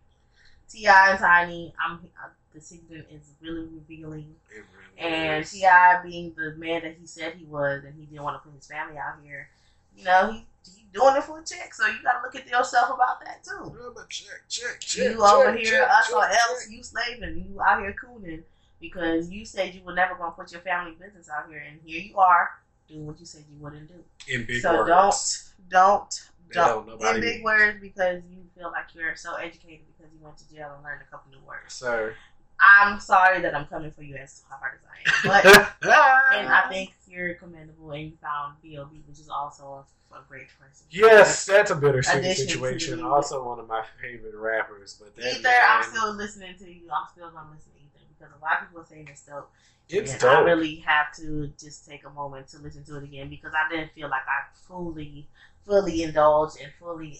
Ti and Tiny, I'm uh, the season is really revealing, It really and. Ti being the man that he said he was, and he didn't want to put his family out here. You know, he doing it for a check, so you got to look at yourself about that too. But check, check, check. You over here, check, us check, or else, you slaving. You out here cooning because you said you were never gonna put your family business out here, and here you are doing what you said you wouldn't do. In big so words. don't, don't, don't. don't in big words because you feel like you're so educated because you went to jail and learned a couple new words. Sir. I'm sorry that I'm coming for you as hard as I am, but and I think you're commendable, and you found B.O.B., which is also a, a great person. Yes, that's a bittersweet situation. Also, one of my favorite rappers. But that Ether, man, I'm still listening to you. I'm still gonna listen to Ether because a lot of people are saying it's dope. it's and dope. I really have to just take a moment to listen to it again because I didn't feel like I fully, fully indulged and fully,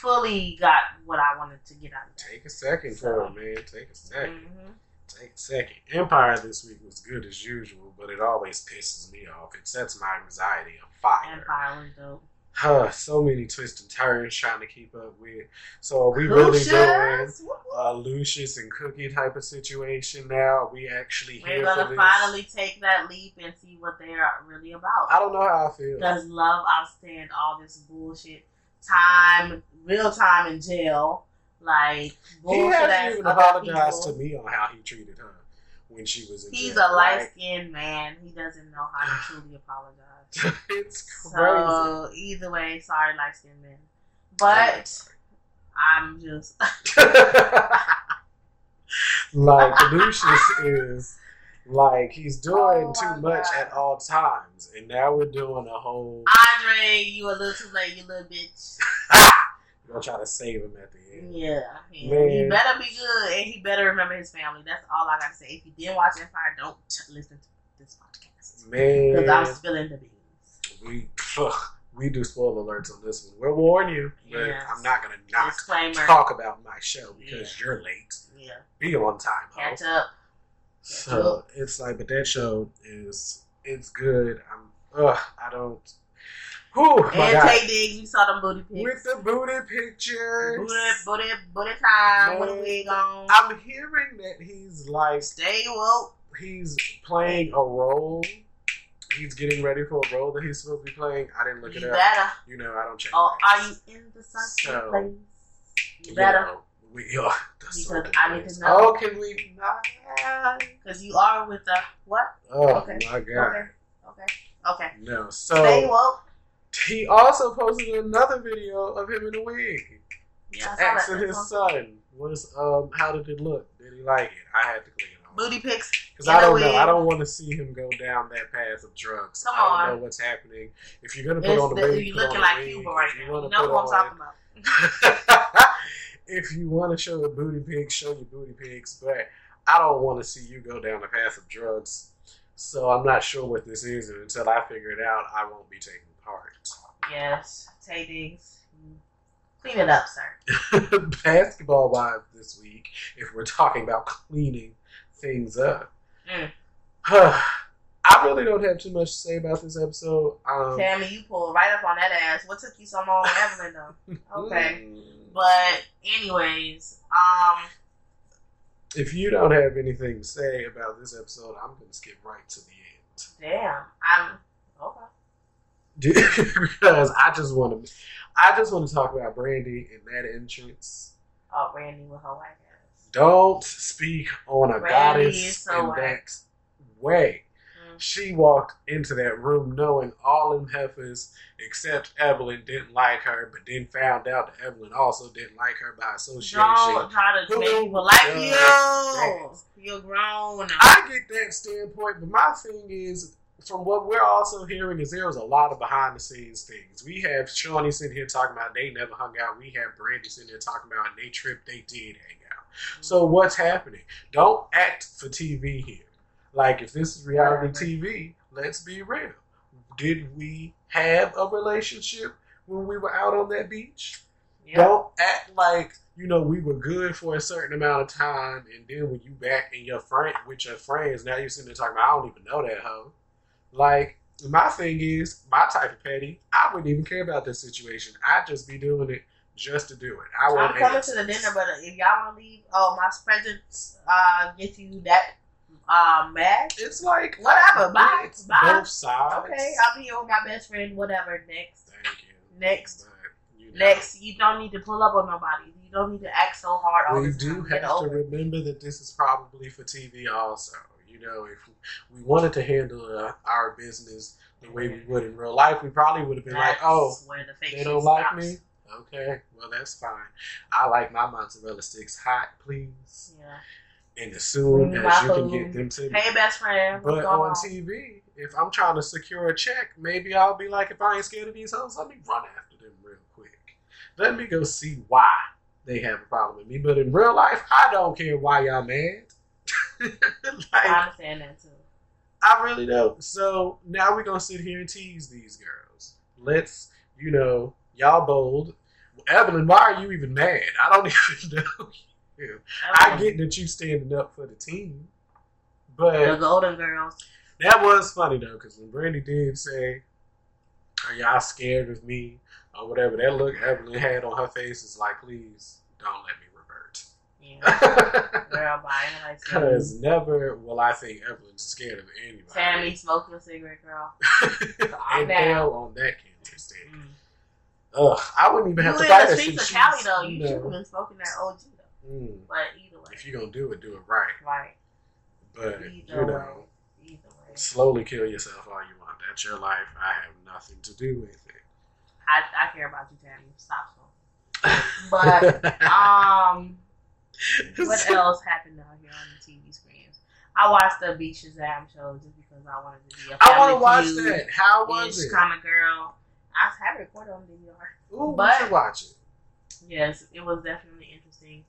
fully got what I wanted to get out of it. Take a second for it, man. Take a 2nd Mhm. Take a second. Empire this week was good as usual, but it always pisses me off. It sets my anxiety on fire. Empire was dope. Huh, so many twists and turns trying to keep up with. So are we really doing Lucius, whoop, whoop. a Lucius and Cookie type of situation now? Are we actually We're here gonna for finally take that leap and see what they are really about. I don't know how I feel. Does love outstand all this bullshit? Time, real time in jail, like He hasn't even apologized people. to me on how he treated her when she was in jail. He's jail. a light skinned man. He doesn't know how to truly apologize. it's crazy. So either way, sorry, light skinned man. But I'm just like Lucius is like he's oh doing Oh too much God. at all times, and now we're doing a whole. Andre. You a little too late, you little bitch. We're gonna try to save him at the end. Yeah, he, Man. he better be good, and he better remember his family. That's all I got to say. If you didn't watch Empire, don't t- listen to this podcast man. because I'm spilling the beans. we we do spoiler alerts on this one. We'll warn you, but Yes. I'm not gonna not Disclaimer. talk about my show because Yeah. you're late. Yeah, Be on time, ho. catch up. So it's like, but that show is it's good. I'm ugh, I don't. Whew, And. Taye Diggs, we saw them booty pics. with the booty pictures. booty, booty, booty time. With a Man. wig on. I'm hearing that he's like Stay woke. he's playing a role. He's getting ready for a role that he's supposed to be playing. I didn't look You it up. You know, I don't check. Oh, are you in the sunken So, place? You You better. know, we, oh, the Because sunken I need to know. Oh, can we not? Because you are with the what? Oh Okay. my god. Okay. Okay. Okay. No. Stay So woke. he also posted another video of him in a wig. Yeah, I asking that. his son was um how did it look? Did he like it? I had to click it on. Booty pics. Because in I a don't know. I don't want to see him go down that path of drugs. Come I don't on. know what's happening. If you're gonna put It's on the the- wig, you put on looking the like wig. Cuba right If you now. You know put who I'm talking about. if you want to show the booty pics, show your booty pics. But I don't want to see you go down the path of drugs. So I'm not sure what this is, and until I figure it out, I won't be taking part. Yes. Taye Diggs. Clean it up, sir. Basketball wise this week, if we're talking about cleaning things up. Mm. I really don't have too much to say about this episode. Um, Tammy, you pulled right up on that ass. What took you so long, Evelyn? Though. Okay. mm, But anyways, um, if you don't have anything to say about this episode, I'm going to skip right to the end. damn, I'm okay. because I just want to, I just want to talk about Brandy and that entrance. Oh, Brandy with her white ass. Don't speak on a Brandy goddess so in that way. She walked into that room knowing all them heifers except Evelyn didn't like her, but then found out that Evelyn also didn't like her by association. Don't try to make people like you. that? You're grown. I get that standpoint, but my thing is, from what we're also hearing, is there was a lot of behind the scenes things. We have Shaunie sitting here talking about they never hung out. We have Brandy sitting here talking about they trip they did hang out. So mm-hmm. what's happening? Don't act for TV here. Like if this is reality TV, let's be real. Did we have a relationship when we were out on that beach? Yeah. Don't act like you know we were good for a certain amount of time, and then when you back in your friend with your friends, now you're sitting there talking about I don't even know that hoe. Like my thing is my type of petty. I wouldn't even care about this situation. I'd just be doing it just to do it. I I'm want coming to the dinner, but if y'all want to leave, oh, my presence uh, get you that uh, mad. It's like Whatever, bye, It's bye. both sides. Okay, I'll be here with my best friend. Whatever. Next, Thank you. next, you know, next. You don't need to pull up on nobody. You don't need to act so hard all we do have to over remember that this is probably for TV also. You know, if we wanted to handle uh, our business the way we would in real life, we probably would have been like, oh, the they don't like stops. me? Okay, well, that's fine. I like my mozzarella sticks hot, please. Yeah. And as soon Bring as you can get them to me. Hey, best friend. What's But on on? TV, if I'm trying to secure a check, maybe I'll be like, if I ain't scared of these hoes, let me run after them real quick. Let me go see why they have a problem with me. But in real life, I don't care why y'all mad. like, I understand that too. I really don't. So now we're gonna sit here and tease these girls. Let's, you know, y'all bold. Evelyn, why are you even mad? I don't even know you. I get that you standing up for the team, but the Golden Girls. that was funny though, because when Brandy did say, "Are y'all scared of me?" or whatever, that look Evelyn had on her face is like, "Please don't let me revert." Yeah. Girl, bye. Nobody's scared of Because you. never will I think Evelyn's scared of anybody. Tammy, smoking a cigarette, girl. and down. On that cancer stick. Mm. Ugh, I wouldn't even You have in to fight the her. streets of Cali though. You know, should have been smoking that OG. Mm, But either way, if you're gonna do it, do it right. right. But Either you way. know, Either way. slowly kill yourself all you want. That's your life. I have nothing to do with it. I, I care about you, Tammy. Stop. But um, what else happened out here on the TV screens? I watched the Beat Shazam show just because I wanted to be a I want to watch that. How was it? kind of girl. I have it recorded on DVR. Ooh, but- watch it. Yes, it was definitely interesting.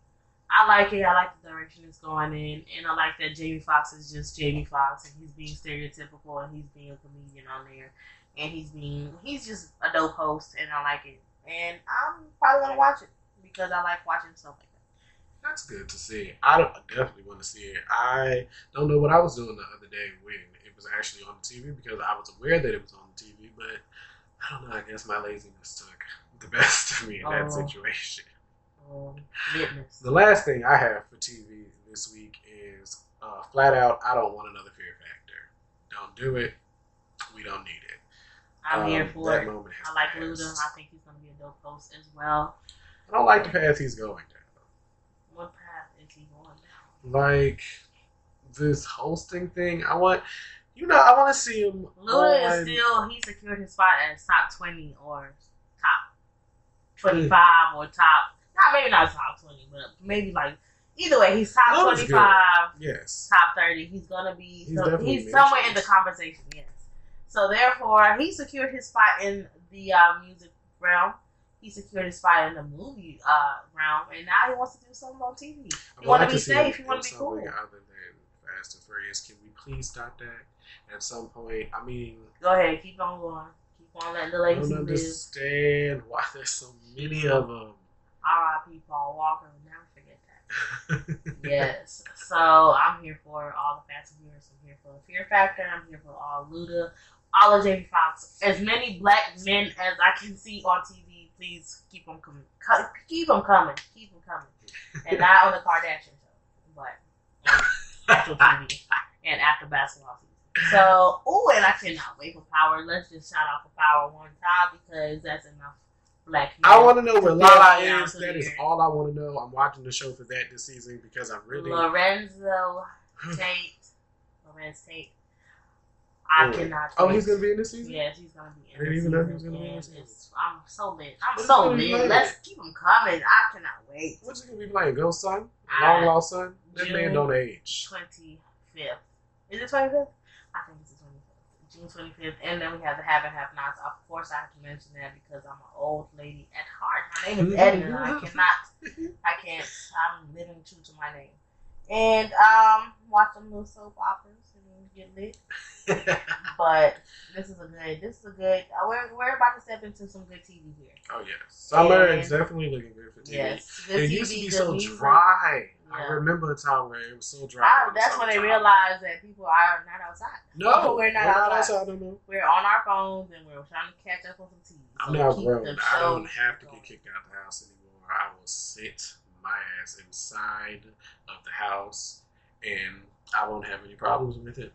I like it. I like the direction it's going in, and I like that Jamie Foxx is just Jamie Foxx, and he's being stereotypical, and he's being a comedian on there, and he's being he's just a dope host, and I like it. And I'm probably gonna watch it because I like watching stuff like that. That's good to see. I, don't, I definitely want to see it. I don't know what I was doing the other day when it was actually on the TV because I was aware that it was on the TV, but I don't know. I guess my laziness took the best of me in that Oh. situation. Um. The last thing I have for TV this week is uh, flat out. I don't want another Fear Factor. Don't do it. We don't need it. I'm Um, here for it. I like passed. Luda. I think he's gonna be a dope host as well. I don't like the path he's going down. What path is he going down? Like this hosting thing. I want, you know, I want to see him. Luda on- is still he secured his spot as top twenty or top twenty five or top not maybe not top twenty, but maybe like either way, he's top twenty five, Yes. top thirty. He's gonna be He's so- he's somewhere in the conversation, yes. So therefore he secured his spot in the uh, music realm. He secured his spot in the movie uh, realm, and now he wants to do something on TV. I You wanna be safe, him you wanna be cool. Other than Fast and Furious, can we please stop that at some point? I mean, Go ahead, keep on going, keep on letting the I legacy don't live. understand why there's so many of them. R.I.P. Paul Walker. Never forget that. yes. So I'm here for all the Fast and Furious. I'm here for the Fear Factor. I'm here for all Luda, all of Jamie Foxx. As many black men as I can see on TV, please keep them coming. Keep them coming. Keep them coming. And not on the Kardashian show, but on actual TV and after basketball season. So, oh, and I cannot wait for Power. Let's just shout out for Power one time because that's enough black. I want to know where Lala is. That is all I want to know. I'm watching the show for that this season because I really. Larenz Tate. Larenz Tate. I Mm. cannot. Oh, he's gonna be in this season. Yes, he's gonna be in didn't even know he was gonna be in this season. I'm so lit. I'm What's so lit. lit? Let's keep them coming. I cannot wait. What's he gonna be playing? Ghost Son, long lost son. That June. man don't age. Twenty fifth. Is it twenty fifth? I think it's the twenty fifth. June twenty fifth. And then we have the have and have nots. Of course, I have to mention that because I'm an old lady at heart. My name is Edna. I cannot. I can't. I'm living true to my name. And um, watch some little soap operas and get lit. But this is a good. This is a good. Uh, we're we're about to step into some good TV here. oh yeah, summer And- is definitely looking good for TV. Yes, good It TV, used to be so music. dry. I remember a time where it was so dry. I, that's when they realized that people are not outside. No, we're not outside. no more. We're on our phones and we're trying to catch up on some TV. I'm So now grown. I don't have to get kicked out of the house anymore. I will sit my ass inside of the house, and I won't have any problems with it.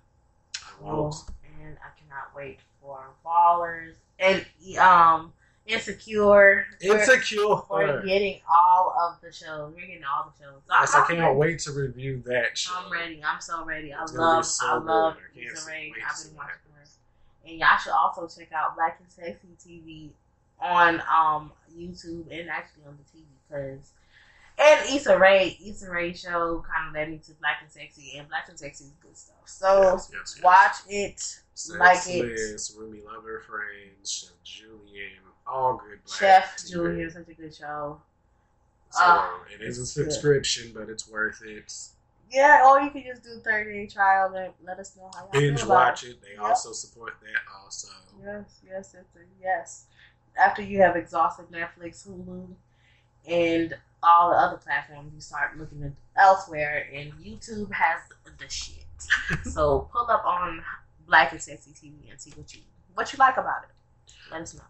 I won't. Oh, and I cannot wait for Ballers and um Insecure. Insecure. We're getting all of the shows. We're getting all the shows. Yes, I I'm can't ready. wait to review that show. I'm ready. I'm so ready. I It's love. so I love. I Issa Rae. I've been watching her. And y'all should also check out Black and Sexy TV on um YouTube and actually on the TV because and Issa Rae, Issa Rae show kind of led me to Black and Sexy, and Black and Sexy is good stuff. So Yes, yes, watch it, like Sex it. Liz, RoomieLoverFriends, Julian, all good. Black Chef TV. Julian, such a good show. So Ah, it is a it's good. subscription, but it's worth it. Yeah, or you can just do thirty day trial and let us know how y'all Binge feel about watch it. it. They Yep. also support that also. Yes, yes, it's a yes. After you have exhausted Netflix, Hulu, and all the other platforms, you start looking at elsewhere, and YouTube has the shit. so pull up on Black and Sexy TV and see what you what you like about it. Let us know.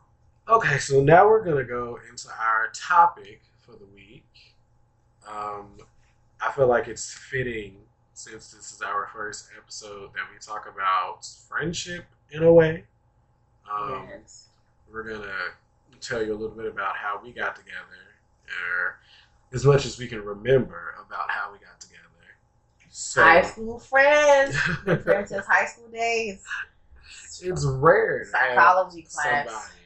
Okay, so now we're gonna go into our topic for the week. Um, I feel like it's fitting since this is our first episode that we talk about friendship in a way. Um, yes. we're gonna tell you a little bit about how we got together, or as much as we can remember about how we got together. So High school friends, friends since high school days. it's rare to Psychology class. somebody.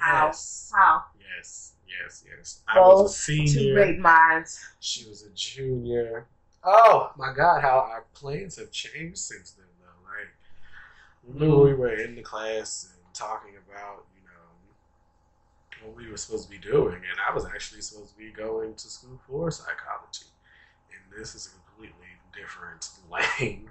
How? Yes, How? yes, yes, yes. I was a Both two senior. great minds. She was a junior. Oh my God, how our plans have changed since then, though. Like, remember we were in the class and talking about, you know, what we were supposed to be doing, and I was actually supposed to be going to school for psychology, and this is a completely different lane.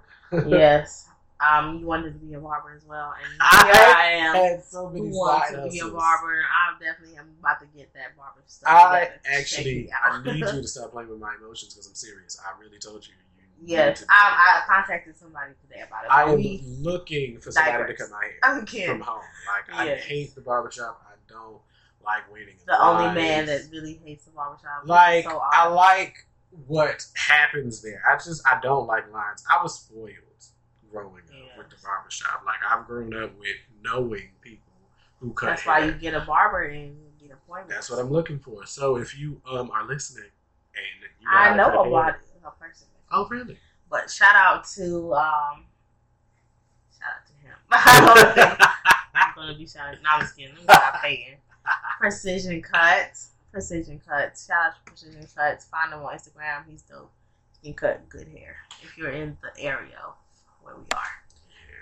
yes. Um, you wanted to be a barber as well, and I here I am. had so many wants to be a barber? I definitely am about to get that barber stuff. I actually, I need you to stop playing with my emotions because I'm serious. I really told you. you yes, I, I contacted somebody today about it. I am We- looking for somebody digress. to cut my hair from home. Like I hate the barbershop. I don't like waiting. in The only man that really hates the barbershop. like so I like what happens there. I just I don't like lines. I was spoiled growing up with the barbershop. Like I've grown up with knowing people who cut That's hair. why you get a barber and you get appointments. That's what I'm looking for. So if you um are listening and you I know cut hair- about it, a person. Oh really? But shout out to um, shout out to him. I'm gonna be shouting. No, I'm just kidding. Let me stop hating. Precision Cuts. Precision Cuts. Shout out to Precision Cuts. Find him on Instagram. He's dope. He can cut good hair if you're in the area where we are.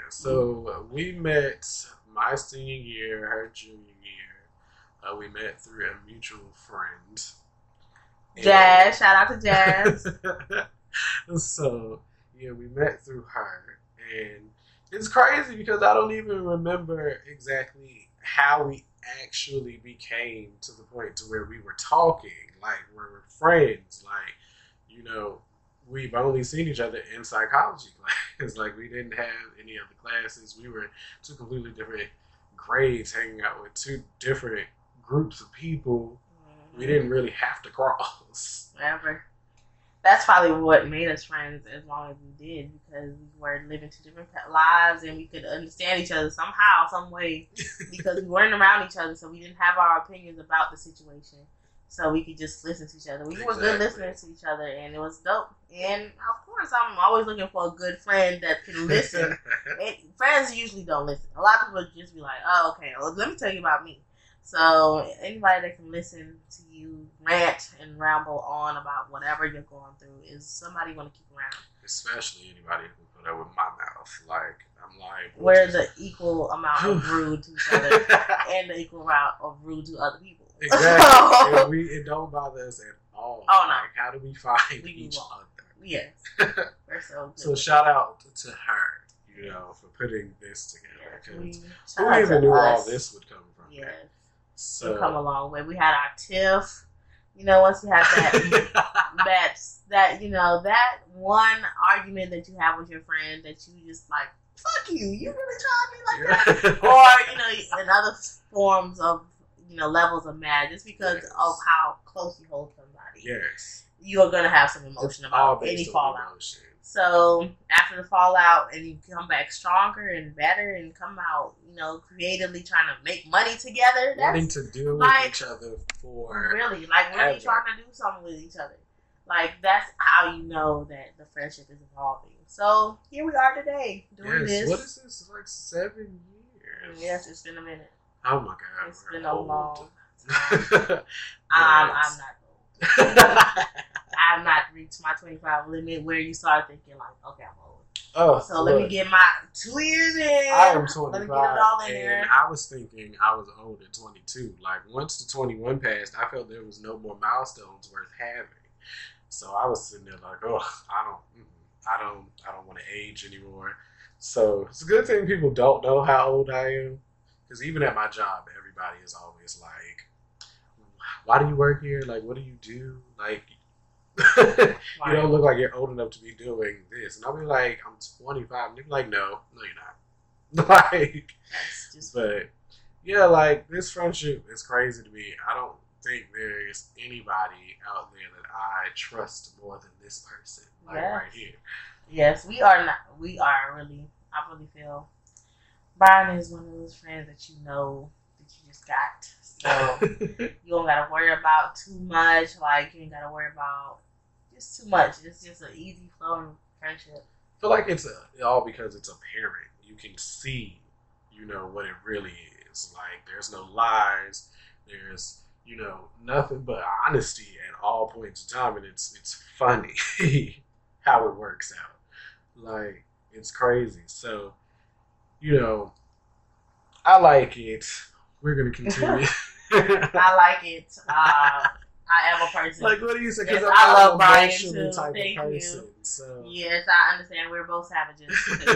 So we met my senior year, her junior year. Uh, we met through a mutual friend. And- Jazz. Shout out to Jazz. so yeah, we met through her, and it's crazy because I don't even remember exactly how we actually became to the point to where we were talking, like we were friends, like you know. We've only seen each other in psychology class. like we didn't have any other classes. We were two completely different grades, hanging out with two different groups of people. We mm-hmm. didn't really have to cross. Ever. That's probably what made us friends as long as we did because we were living two different lives and we could understand each other somehow, some way, because we weren't around each other, so we didn't have our opinions about the situation. So we could just listen to each other. We were good listeners to each other, and it was dope. And of course, I'm always looking for a good friend that can listen. Friends usually don't listen. A lot of people just be like, "Oh, okay. Well, let me tell you about me." So anybody that can listen to you rant and ramble on about whatever you're going through is somebody you want to keep around. Especially anybody who put up with my mouth. Like I'm like We're the equal amount of rude to each other and the equal amount of rude to other people. Exactly. and we it don't bother us at all. Oh, no. Like how do we find We each on. other? yes, so. So shout out to her, you know, for putting this together. 'cause we, who even knew all this would come from? Yes, So we come a long way. We had our tiff. You know, once we had that that that you know that one argument that you have with your friend that you just like fuck you you really tried me like that or you know in other forms of you know levels of mad just because Yes. of how close you hold somebody yes, you are gonna have some emotion about any fallout emotion. so after the fallout and you come back stronger and better and come out you know creatively trying to make money together Wanting to deal like- with each other for really like really trying to do something with each other. Like that's how you know that the friendship is evolving. So here we are today doing yes. this. What is this? Like seven years? Yes, it's been a minute. Oh my god, It's been a old. long Um, I'm not old. I've not reached my 25 limit where you start thinking like, okay, I'm old. oh, So let me get my two years in. I am Let 25, me get it all in there. I was thinking I was old at 22. Like once the 21 passed, I felt there was no more milestones worth having. So I was sitting there like, oh, I don't, mm, I don't, I don't want to age anymore. So it's a good thing people don't know how old I am, because even at my job, everybody is always like, "Why do you work here? Like, what do you do? Like." you don't look like you're old enough to be doing this. And I'll be like, I'm 25. And they'll be like, no, no, you're not. like, just but yeah, like this friendship is crazy to me. I don't think there is anybody out there that I trust more than this person, like Yes. right here. Yes, we are not. We are really. I really feel Brian is one of those friends that you know that you just got. So you don't gotta worry about too much. Like you ain't gotta worry about just too much. It's just an easy flowing friendship. I feel like it's a, all because it's apparent. You can see, you know, what it really is. Like, there's no lies. There's, you know, nothing but honesty at all points in time, and it's it's funny how it works out. Like, it's crazy. So, you know, I like it. We're gonna continue. I like it. Uh, I am a person. like, what do you say? Because I I'm love Brian, too. type Thank of you. person. So, Yes, I understand. We're both savages.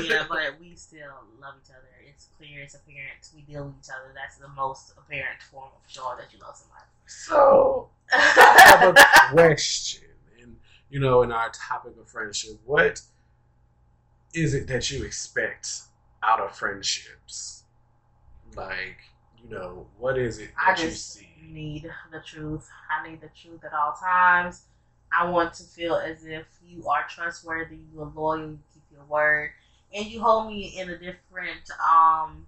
yeah, but we still love each other. It's clear. It's apparent. We deal with each other. That's the most apparent form of showing that you love somebody. so I have a question, and you know, in our topic of friendship, what is it that you expect out of friendships? Like, you know, what is it I that you just see? need the truth. I need the truth at all times. I want to feel as if you are trustworthy, you are loyal, you keep your word, and you hold me in a different, um,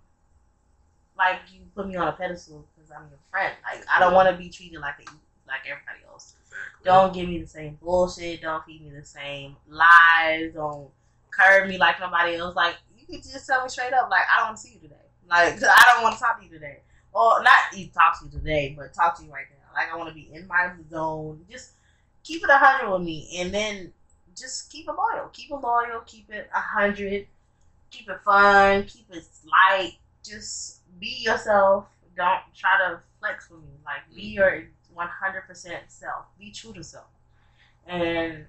like you put me on a pedestal because I'm your friend. Like I don't want to be treated like a, like everybody else. Exactly. Don't give me the same bullshit. Don't feed me the same lies. Don't curve me like nobody else. Like you just tell me straight up, like I don't want to see you today. Like 'cause I don't want to talk to you today. Or not even talk to you today, but talk to you right now. Like I want to be in my zone. Just keep it a hundred with me, and then just keep it loyal. Keep it loyal. Keep it a hundred. Keep it fun. Keep it light. Just be yourself. Don't try to flex with me. Like be mm-hmm. your one hundred percent self. Be true to self. And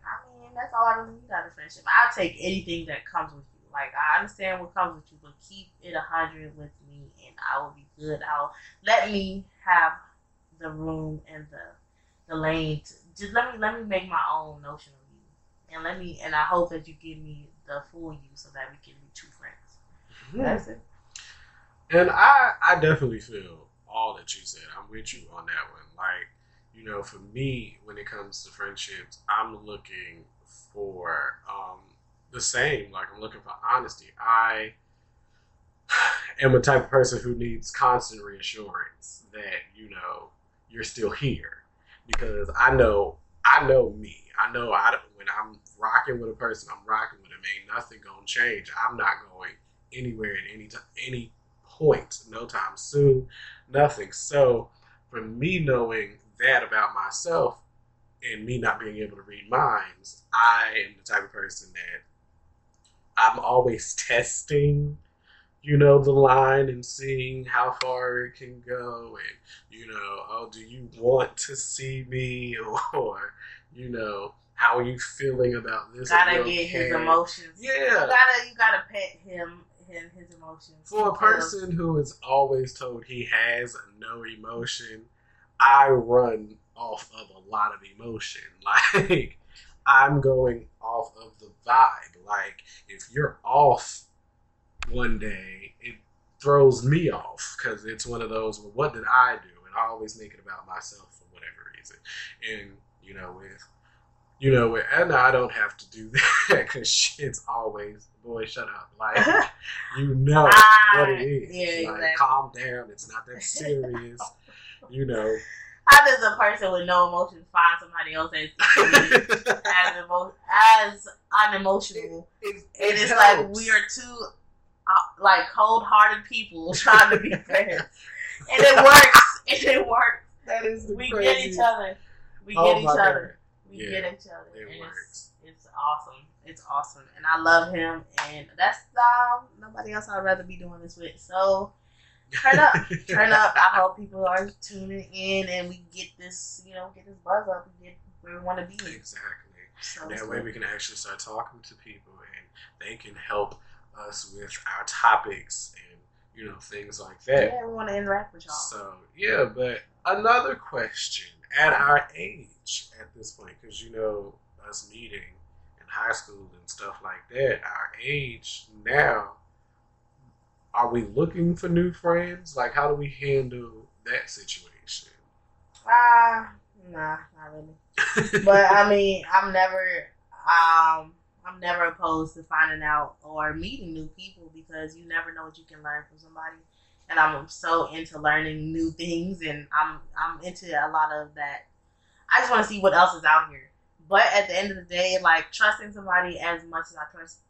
I mean, that's all I really need out of friendship. I'll take anything that comes with you. Like I understand what comes with you, but keep it a hundred with me, and I will be good. I'll let me have the room and the the lane. To, just let me let me make my own notion of you, and let me and I hope that you give me the full you so that we can be true friends. That's it. And I, I definitely feel all that you said. I'm with you on that one. Like, you know, for me, when it comes to friendships, I'm looking for um, the same. Like, I'm looking for honesty. I am a type of person who needs constant reassurance that, you know, you're still here. Because I know, I know me. I know I, when I'm rocking with a person, I'm rocking with them. Ain't nothing gonna change. I'm not going anywhere at any time, any point, no time soon, nothing. So, for me knowing that about myself and me not being able to read minds, I am the type of person that I'm always testing, you know, the line and seeing how far it can go. And, you know, oh, do you want to see me? Or, you know, how are you feeling about this? Gotta you get his emotions. Yeah. You gotta you gotta pet him him his emotions. For a person who is always told he has no emotion, I run off of a lot of emotion. Like, I'm going off of the vibe. Like, if you're off one day, it throws me off because it's one of those, well, what did I do? And I always make it about myself for whatever reason. And, you know, with, you know, with I don't have to do that because shit's always, boy, shut up. Like, you know Ah, what it is. yeah, like, exactly. calm down. It's not that serious. you know. How does a person with no emotions find somebody else that's as emo- as unemotional? it, And it's like we are two uh, like cold-hearted people trying to be friends, and it works. And it works. That is the We get each other. We Oh get my each God. other. We Yeah, get each other. it and works. It's, it's awesome. It's awesome, and I love him. And that's um, nobody else I'd rather be doing this with. So turn up, turn up. I hope people are tuning in, and we get this, you know, get this buzz up, and get where we want to be. Exactly. So That way we can actually start talking to people and they can help us with our topics and, you know, things like that. yeah, we want to interact with y'all. So, yeah, but another question at our age at this point, because, you know, us meeting in high school and stuff like that, our age now, are we looking for new friends? Like, how do we handle that situation? Ah, nah, not really. but I mean, I'm never, um, I'm never opposed to finding out or meeting new people because you never know what you can learn from somebody. And I'm so into learning new things, and I'm I'm into a lot of that. I just want to see what else is out here. But at the end of the day, like trusting somebody as much as I trust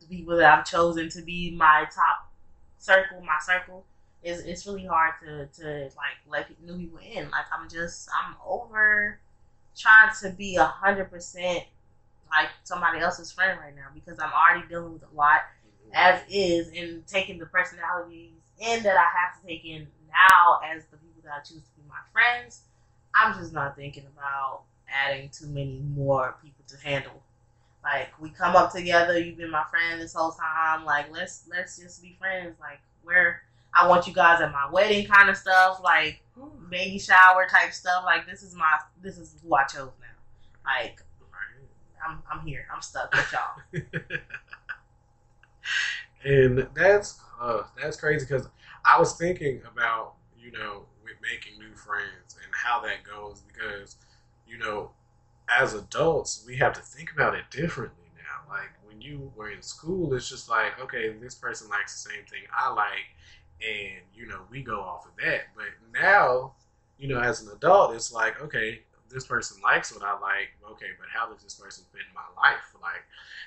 the people that I've chosen to be my top circle, my circle, is it's really hard to to like let new people in. Like I'm just I'm over trying to be a hundred percent like somebody else's friend right now because I'm already dealing with a lot mm-hmm. as is and taking the personalities in that I have to take in now as the people that I choose to be my friends. I'm just not thinking about adding too many more people to handle. Like we come up together, you've been my friend this whole time. Like let's let's just be friends. Like where I want you guys at my wedding kind of stuff, like baby shower type stuff. Like this is my this is who I chose now. Like I'm I'm here. I'm stuck with y'all. and that's uh, that's crazy because I was thinking about you know with making new friends and how that goes because you know as adults we have to think about it differently now. Like when you were in school, it's just like okay, this person likes the same thing I like, and you know we go off of that. But now, you know, as an adult, it's like okay. This person likes what I like. Okay, but how does this person fit in my life? Like,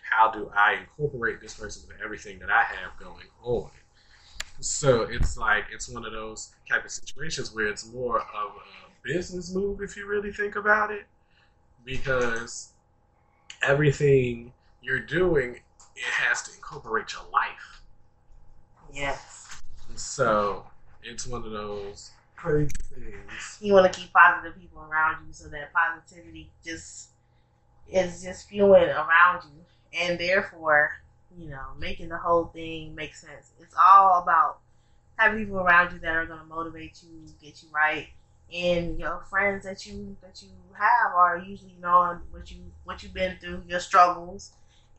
how do I incorporate this person with everything that I have going on? So it's like it's one of those type of situations where it's more of a business move if you really think about it, because everything you're doing it has to incorporate your life. Yes. So it's one of those crazy things. You want to keep positive people around you so that positivity just is just fueling around you, and therefore, you know, making the whole thing make sense. It's all about having people around you that are going to motivate you, get you right, and your friends that you that you have are usually knowing what you what you've been through, your struggles,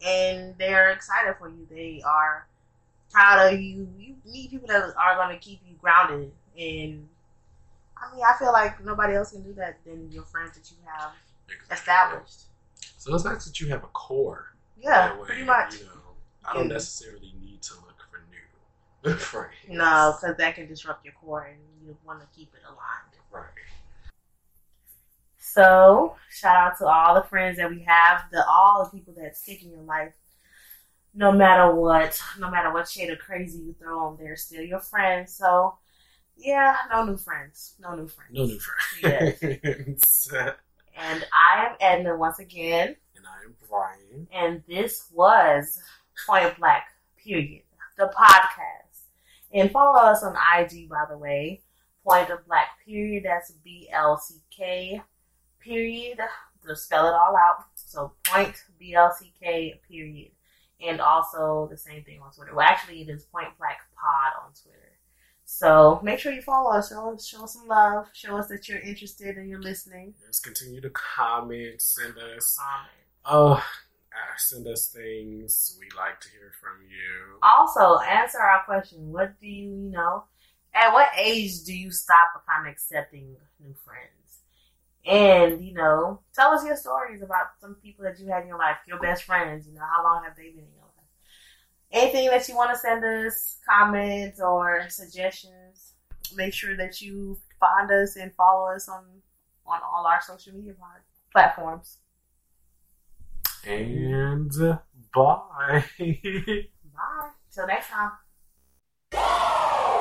and they're excited for you. They are proud of you. You need people that are going to keep you grounded and I mean, I feel like nobody else can do that than your friends that you have established. So it's nice that you have a core. Yeah, way, pretty much. You know, I don't Yeah. necessarily need to look for new friends. No, because that can disrupt your core, and you want to keep it aligned. Right. So, shout out to all the friends that we have, the all the people that stick in your life. no matter what, no matter what shade of crazy you throw on, they're still your friends. So, yeah, no new friends. No new friends. No new friends. and I am Edna once again. And I am Brian. And this was Point Blck, period. The podcast. And follow us on IG, by the way. Point of Blck, period. That's B L C K, period. To spell it all out. So, point B L C K, period and also the same thing on Twitter. Well, actually, it is Point Blck Pod on Twitter. So make sure you follow us. Show us, show us some love. Show us that you're interested and you're listening. Just continue to comment. Send us. Comment. Oh, uh, send us things. We like to hear from you. Also, answer our question. What do you, you know? At what age do you stop kind of accepting new friends? And, you know, tell us your stories about some people that you had in your life, your best friends. You know, how long have they been in your life? Anything that you want to send us, comments or suggestions, make sure that you find us and follow us on on all our social media platforms. And bye. bye. Till next time.